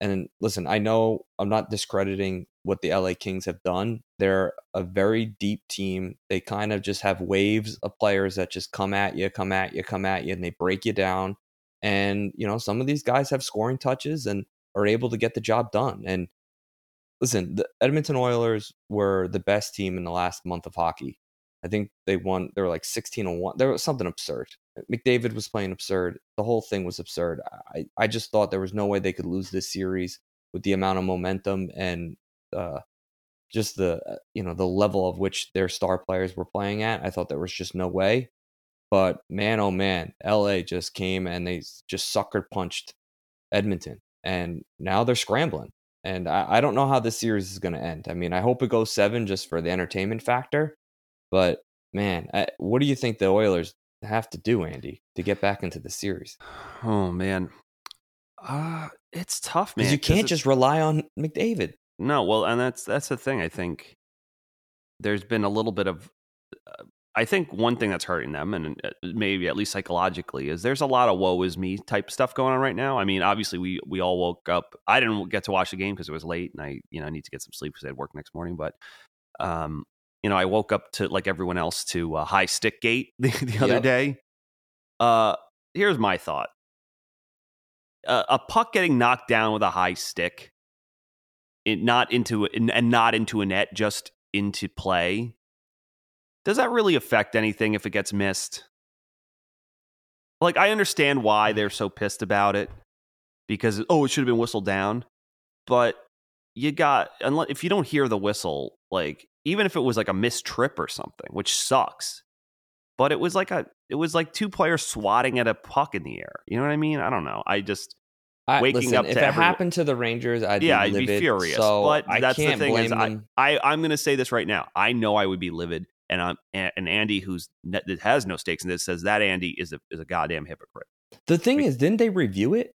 and listen i know i'm not discrediting what the la kings have done. They're a very deep team. They kind of just have waves of players that just come at you come at you come at you and they break you down. And, you know, some of these guys have scoring touches and are able to get the job done. And listen, the Edmonton Oilers were the best team in the last month of hockey. I think they won, they were like 16 and 1. There was something absurd. McDavid was playing absurd. The whole thing was absurd. I, I just thought there was no way they could lose this series. with the amount of momentum and uh, just the uh, you know the level of which their star players were playing at. I thought there was just no way. But man, oh man, LA just came and they just sucker punched Edmonton, and now they're scrambling. And I, I don't know how this series is going to end. I mean, I hope it goes seven just for the entertainment factor. But man, I, what do you think the Oilers have to do, Andy, to get back into the series? Oh man, uh, it's tough, man. Because you can't just rely on McDavid. No, well, and that's that's the thing. I think there's been a little bit of. Uh, I think one thing that's hurting them, and uh, maybe at least psychologically, is there's a lot of "woe is me" type stuff going on right now. I mean, obviously, we we all woke up. I didn't get to watch the game because it was late, and I you know I need to get some sleep because I had work next morning. But um, you know, I woke up to like everyone else to uh, high stick gate the, the other Yep. day. Uh, here's my thought: uh, a puck getting knocked down with a high stick, it not into and and not into a net, just into play. Does that really affect anything if it gets missed? Like, I understand why mm. they're so pissed about it because oh, it should have been whistled down, but you got unless if you don't hear the whistle, like even if it was like a missed trip or something, which sucks. But it was like a it was like two players swatting at a puck in the air. You know what I mean? I don't know. I just I, Waking listen, up if it everyone- happened to the Rangers, I'd yeah, be I'd be furious. So but I that's the thing is, I. I I'm going to say this right now. I know I would be livid, and I'm and and Andy, who's that has no stakes in this, says that Andy is a is a goddamn hypocrite. the thing we- is, didn't they review it?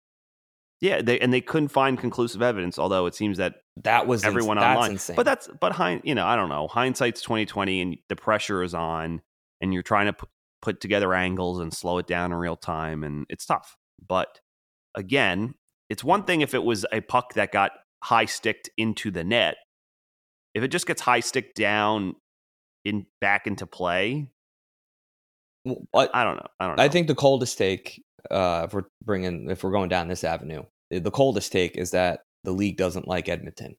Yeah, they and they couldn't find conclusive evidence, although it seems that That was ins- everyone that's online. insane. But that's but hind, you know, I don't know. Hindsight's twenty twenty, and the pressure is on, and you're trying to put, put together angles and slow it down in real time, and it's tough. But again, it's one thing if it was a puck that got high sticked into the net. If it just gets high sticked down in back into play, Well, I, I don't know. I don't know. I think the coldest take, uh, if we're bringing, if we're going down this avenue, the the coldest take is that the league doesn't like Edmonton.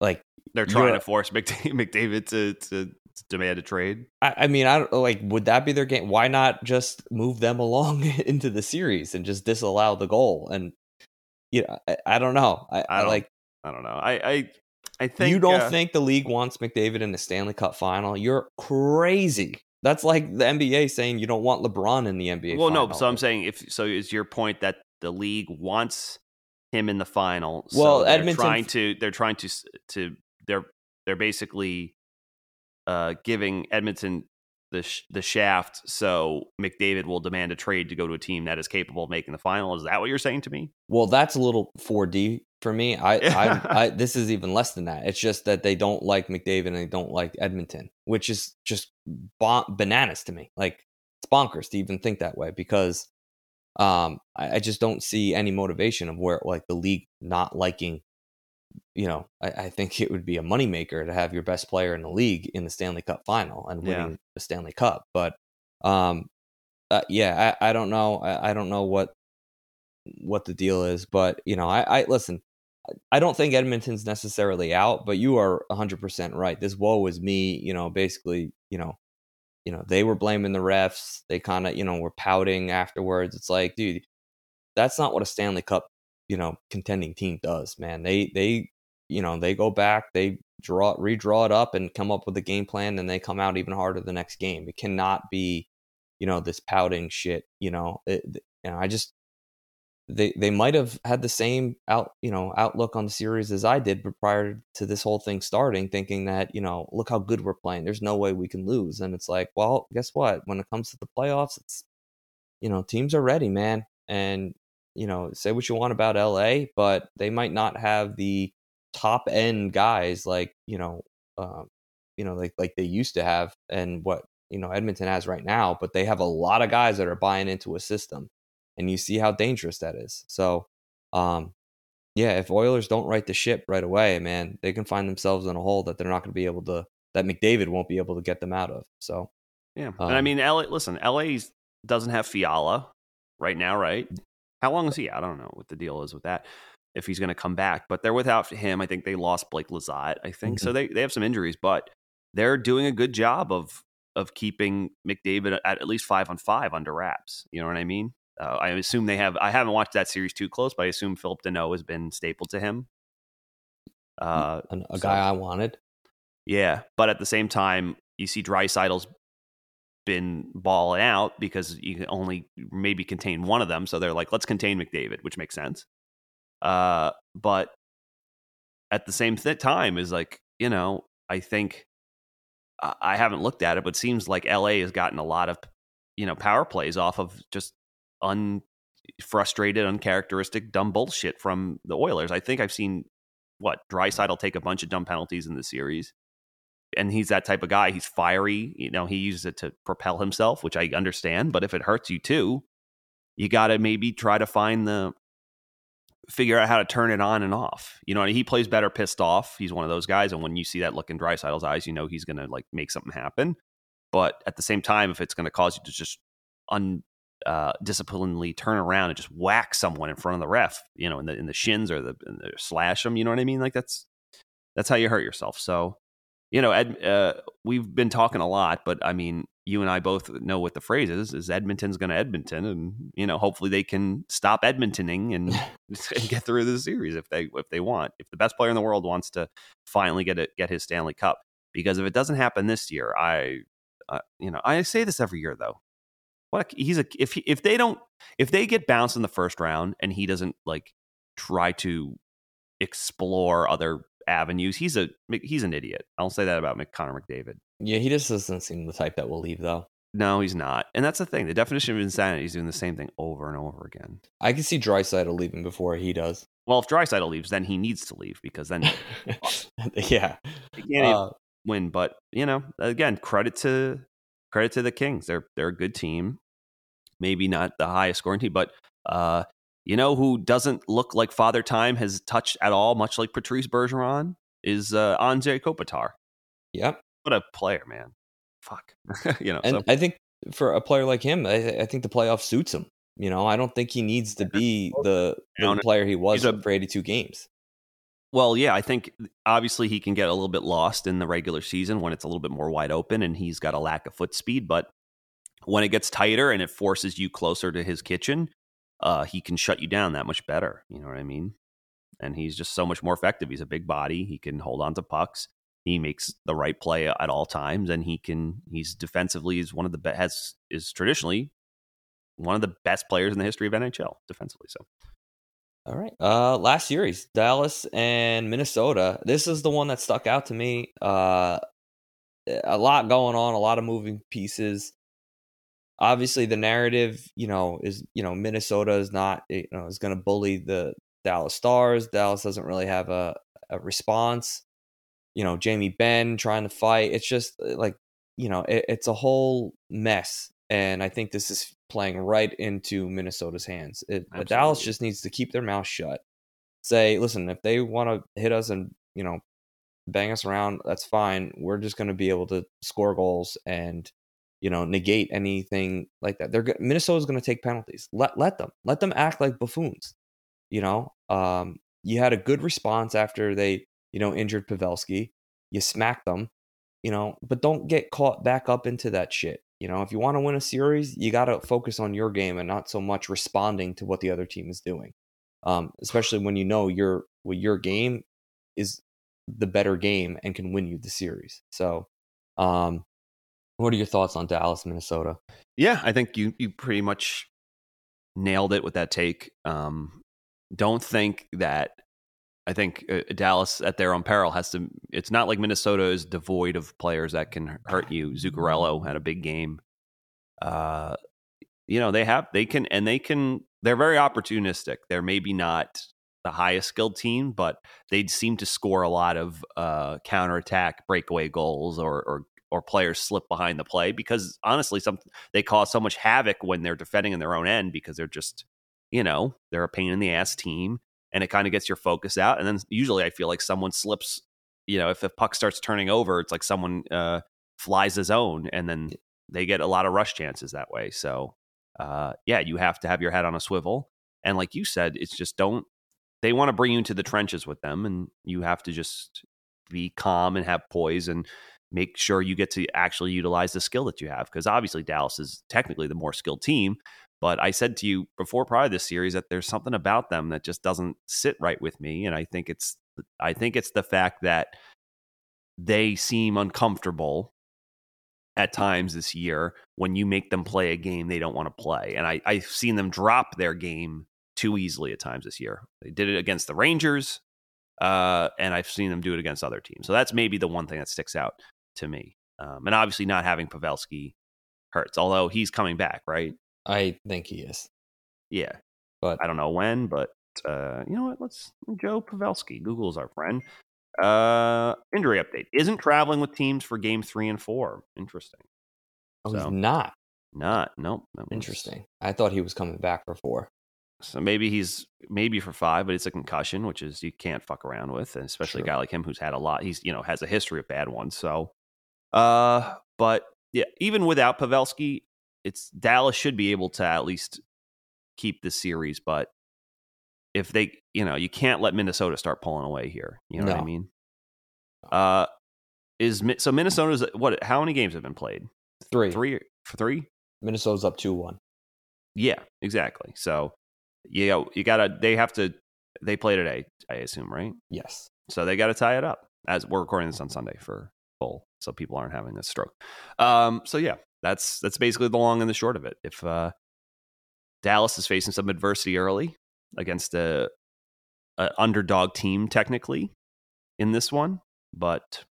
Like, they're trying to force McDavid, to, to demand a trade. I, I mean, I don't like. Would that be their game? Why not just move them along into the series and just disallow the goal? And you know, I, I don't know. I, I I don't like. I don't know. I I, I think you don't uh, think the league wants McDavid in the Stanley Cup final? You're crazy. That's like the NBA saying you don't want LeBron in the NBA. Well, no. So I'm saying if so, is your point that the league wants him in the final? Well, so they're Edmonton- trying to they're trying to s- to they're they're basically uh, giving Edmonton the sh- the shaft, so McDavid will demand a trade to go to a team that is capable of making the final. Is that what you're saying to me? Well, that's a little 4D for me. I, I, I, this is even less than that. It's just that they don't like McDavid and they don't like Edmonton, which is just bon- bananas to me. Like it's bonkers to even think that way because um, I, I just don't see any motivation of where like the league not liking. You know, I, I think it would be a moneymaker to have your best player in the league in the Stanley Cup final and Yeah. winning the Stanley Cup. But um, uh, yeah, I, I don't know. I, I don't know what what the deal is, but you know, I, I listen. I don't think Edmonton's necessarily out, but you are 100% right. This woe is me, you know, basically, you know, you know, they were blaming the refs. They kind of, you know, were pouting afterwards. It's like, dude, that's not what a Stanley Cup, you know, contending team does, man. They they, you know, they go back, they draw redraw it up and come up with a game plan and they come out even harder the next game. It cannot be, you know, this pouting shit, you know. It, know, I just they they might have had the same out you know outlook on the series as I did, but prior to this whole thing starting, thinking that you know look how good we're playing. There's no way we can lose, and it's like, well, guess what? When it comes to the playoffs, it's you know teams are ready, man, and you know say what you want about LA, but they might not have the top end guys like you know um, you know like like they used to have, and what you know Edmonton has right now, but they have a lot of guys that are buying into a system and you see how dangerous that is. So, um, yeah, if Oilers don't right the ship right away, man, they can find themselves in a hole that they're not going to be able to, that McDavid won't be able to get them out of. So, Yeah, and I Um, mean, LA. Listen, LA doesn't have Fiala right now, right? How long is he? I don't know what the deal is with that. If he's going to come back, but they're without him. I think they lost Blake Lizotte. I think so. They they have some injuries, but they're doing a good job of of keeping McDavid at at least five on five under wraps. You know what I mean? Uh, I assume they have. I haven't watched that series too close, but I assume Philip Danault has been stapled to him. Uh, a, guy so, I wanted. Yeah, but at the same time, you see Draisaitl's been balling out because you can only maybe contain one of them. So they're like, let's contain McDavid, which makes sense. Uh, but at the same th- time, is like you know, I think I haven't looked at it, but seems like LA has gotten a lot of you know power plays off of just unfrustrated, uncharacteristic, dumb bullshit from the Oilers. I think I've seen what Draisaitl will take a bunch of dumb penalties in the series and he's that type of guy. He's fiery. You know, he uses it to propel himself, which I understand. But if it hurts you too, you got to maybe try to find the figure out how to turn it on and off. You know, he plays better pissed off. He's one of those guys, and when you see that look in Draisaitl's eyes, you know he's going to like make something happen. But at the same time, if it's going to cause you to just un uh, disciplinedly turn around and just whack someone in front of the ref, you know, in the in the shins or the, the slash them, you know what I mean? Like that's that's how you hurt yourself. So you know, Ed, uh, we've been talking a lot, but I mean, you and I both know what the phrase is: is Edmonton's going to Edmonton, and you know, hopefully they can stop Edmontoning and, and, get through the series if they if they want. If the best player in the world wants to finally get it, get his Stanley Cup, because if it doesn't happen this year, I, uh, you know, I say this every year though. What he's a if he, if they don't if they get bounced in the first round and he doesn't like try to explore other avenues. He's a he's an idiot. I'll say that about Connor McDavid. Yeah, he just doesn't seem the type that will leave though. No, he's not. And that's the thing. The definition of insanity is doing the same thing over and over again. I can see Draisaitl leaving before he does. Well, if Draisaitl leaves, then he needs to leave because then yeah, he can't uh, win. But you know, again, credit to credit to the Kings. They're they're a good team. Maybe not the highest scoring team, but uh, you know who doesn't look like Father Time has touched at all, much like Patrice Bergeron, is uh, Anze Kopitar. Yep. What a player, man. Fuck. you know, and so. I think for a player like him, I, I, think the playoff suits him. You know, I don't think he needs to be the, the player he was a, for 82 games. Well, yeah, I think obviously he can get a little bit lost in the regular season when it's a little bit more wide open and he's got a lack of foot speed. But when it gets tighter and it forces you closer to his kitchen, uh, he can shut you down that much better. You know what I mean? And he's just so much more effective. He's a big body. He can hold on to pucks. He makes the right play at all times, and he can. He's defensively is one of the best. Is traditionally one of the best players in the history of NHL defensively. So, all right. Uh, last series, Dallas and Minnesota. This is the one that stuck out to me. Uh, a lot going on, a lot of moving pieces obviously the narrative, you know, is you know Minnesota is not you know is going to bully the Dallas Stars. Dallas doesn't really have a, a response. You know, Jamie Benn trying to fight. It's just uh, like you know, it, it's a whole mess, and I think this is playing right into Minnesota's hands. It, Dallas just needs to keep their mouth shut. Say, listen, if they want to hit us and you know bang us around, that's fine. We're just going to be able to score goals and you know, negate anything like that. They're Minnesota's going to take penalties. Let let them. Let them act like buffoons. You know, um, you had a good response after they, you know, injured Pavelski. You smacked them, you know, but don't get caught back up into that shit. You know, if you want to win a series, you got to focus on your game and not so much responding to what the other team is doing. Um, especially when you know your well, your game is the better game and can win you the series. So, um, what are your thoughts on Dallas, Minnesota? Yeah, I think you you pretty much nailed it with that take. Um, don't think that I think uh, Dallas at their own peril has to. It's not like Minnesota is devoid of players that can hurt you. Zuccarello had a big game. Uh, you know they have they can and they can. They're very opportunistic. They're maybe not the highest skilled team, but they seem to score a lot of uh, counterattack breakaway goals or, or or players slip behind the play because honestly, some they cause so much havoc when they're defending in their own end because they're just, you know, they're a pain in the ass team and it kind of gets your focus out. And then usually I feel like someone slips, you know, if the puck starts turning over, it's like someone uh, flies his own and then they get a lot of rush chances that way. So, uh, yeah, you have to have your head on a swivel. And like you said, it's just don't, they want to bring you into the trenches with them and you have to just be calm and have poise and make sure you get to actually utilize the skill that you have because obviously Dallas is technically the more skilled team, But I said to you before prior to this series that there's something about them that just doesn't sit right with me, and I think it's I think it's the fact that they seem uncomfortable at times this year when you make them play a game they don't want to play. And I, I've seen them drop their game too easily at times this year. They did it against the Rangers, uh, and I've seen them do it against other teams. So that's maybe the one thing that sticks out to me. Um, and obviously, not having Pavelski hurts, although he's coming back, right? I think he is. Yeah, But I don't know when, but uh, you know what? Let's Joe Pavelski. Google's our friend. Uh, injury update: isn't traveling with teams for game three and four. Interesting. oh, So, he's not. Not nope. was- Interesting. I thought he was coming back for four. So maybe he's maybe for five, but it's a concussion, which is you can't fuck around with, and especially True. a guy like him who's had a lot. He's you know has a history of bad ones. So, uh, but yeah, even without Pavelski, it's Dallas should be able to at least keep the series. But if they, you know, you can't let Minnesota start pulling away here. You know what I mean? Uh, is so Minnesota's what? How many games have been played? Three. Three for three. Minnesota's up two one. Yeah, exactly. So, yeah, you gotta. They have to. They play today, I assume, right? Yes. So they got to tie it up. As we're recording this on Sunday for full, so people aren't having a stroke. Um. So yeah, that's that's basically the long and the short of it. If uh, Dallas is facing some adversity early against a, a underdog team, technically in this one, but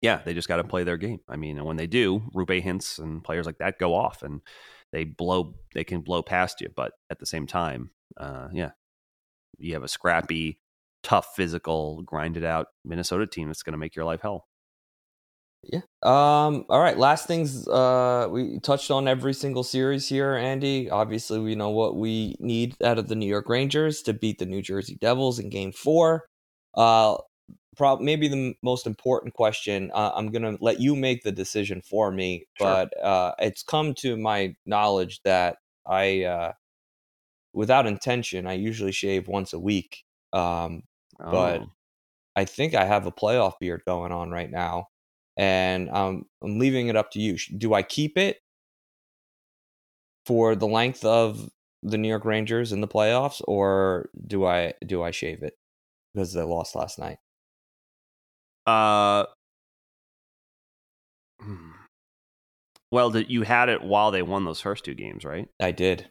yeah, they just got to play their game. I mean, and when they do, Roope Hintz and players like that go off and they blow, they can blow past you. But at the same time, uh, yeah, you have a scrappy, tough, physical, grinded out Minnesota team that's going to make your life hell. Yeah. Um. All right. Last things. Uh, we touched on every single series here, Andy. Obviously, we know what we need out of the New York Rangers to beat the New Jersey Devils in Game Four. Uh, prob- maybe the m- most important question. Uh, I'm gonna let you make the decision for me, Sure. but uh, it's come to my knowledge that I, uh, without intention, I usually shave once a week. Um, But- Oh. I think I have a playoff beard going on right now, and um, I'm leaving it up to you. Do I keep it for the length of the New York Rangers in the playoffs, or do I do I shave it because they lost last night? Uh, hmm. well, that you had it while they won those first two games, right? I did.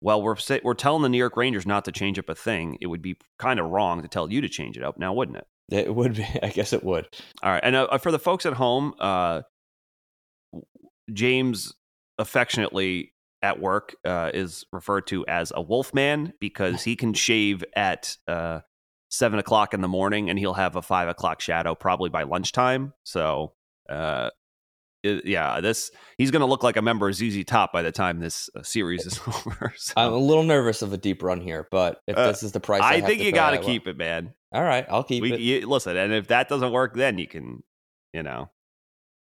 Well, we're we're telling the New York Rangers not to change up a thing. It would be kind of wrong to tell you to change it up now, wouldn't it? It would be. I guess it would. All right, and uh, for the folks at home, uh, James affectionately at work uh, is referred to as a wolfman because he can shave at uh, seven o'clock in the morning and he'll have a five o'clock shadow probably by lunchtime. So, uh, yeah, this he's going to look like a member of ZZ Top by the time this uh, series is over. So, I'm a little nervous of a deep run here, but if Uh, this is the price, I, I think you got to keep it, man. All right, I'll keep We it. you, listen, and if that doesn't work, then you can, you know.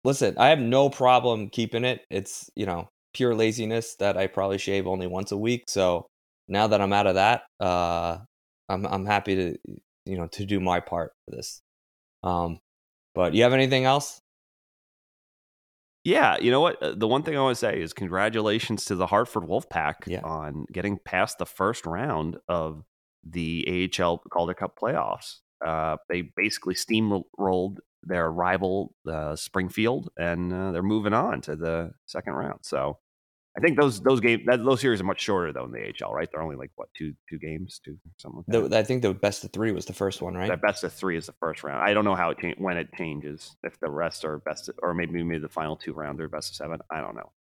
Listen, I have no problem keeping it. It's, you know, pure laziness that I probably shave only once a week. So now that I'm out of that, uh I'm I'm happy to you know, to do my part for this. Um but you have anything else? Yeah, you know what? Uh, The one thing I want to say is congratulations to the Hartford Wolfpack Yeah. on getting past the first round of the AHL Calder Cup playoffs. Uh, they basically steamrolled their rival uh, Springfield, and uh, they're moving on to the second round. So I think those those games that, those series are much shorter though in the AHL, right? They're only like what two two games, two something like that. The, I think the best of 3 was the first one, right? That best of three is the first round. I don't know how it cha- when it changes. If the rest are best, of, or maybe maybe the final two rounds are best of seven. I don't know.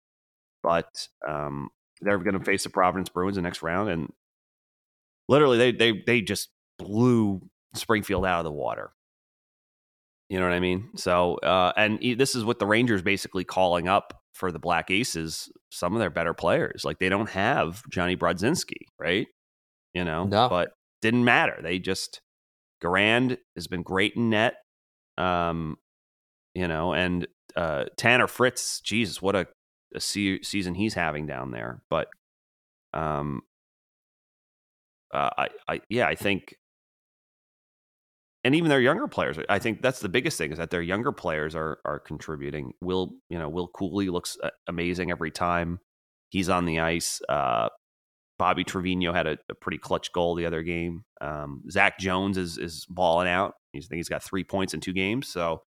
But um, they're going to face the Providence Bruins the next round, and literally they they they just blew Springfield out of the water. You know what I mean? So, uh, and this is what the Rangers basically calling up for the Black Aces. Some of their better players, like they don't have Jonny Brodzinski, right? You know, No. but didn't matter. They just Garand has been great in net. Um, you know, and uh, Tanner Fritz, Jesus, what a, a se- season he's having down there. But, um, uh, I, I, yeah, I think, and even their younger players, I think that's the biggest thing is that their younger players are are contributing. Will you know? Will Cooley looks uh, amazing every time. he's on the ice. Uh, Bobby Trivigno had a, a, pretty clutch goal the other game. Um, Zach Jones is is balling out. He's, I think he's got three points in two games. So,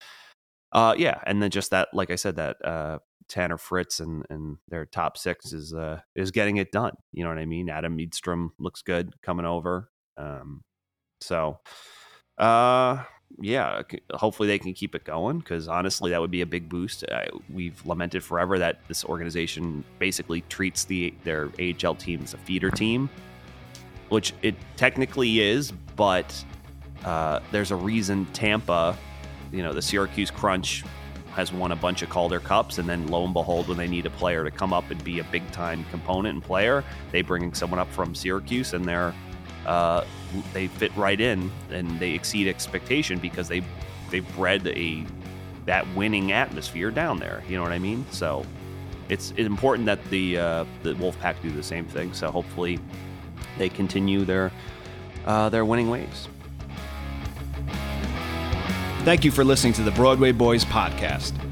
uh, yeah, and then just that, like I said, that uh, Tanner Fritz and and their top six is uh, is getting it done. You know what I mean? Adam Edstrom looks good coming over. Um, so, uh, yeah, hopefully they can keep it going because honestly, that would be a big boost. Uh, we've lamented forever that this organization basically treats the their AHL team as a feeder team, which it technically is, but uh, there's a reason Tampa, you know, the Syracuse Crunch has won a bunch of Calder Cups, and then lo and behold, when they need a player to come up and be a big time component and player, they bring someone up from Syracuse, and they're uh, they fit right in and they exceed expectation because they they bred a that winning atmosphere down there. You know what I mean? So it's, it's important that the uh, the Wolfpack do the same thing. So hopefully they continue their uh, their winning ways. Thank you for listening to the Broadway Boys podcast.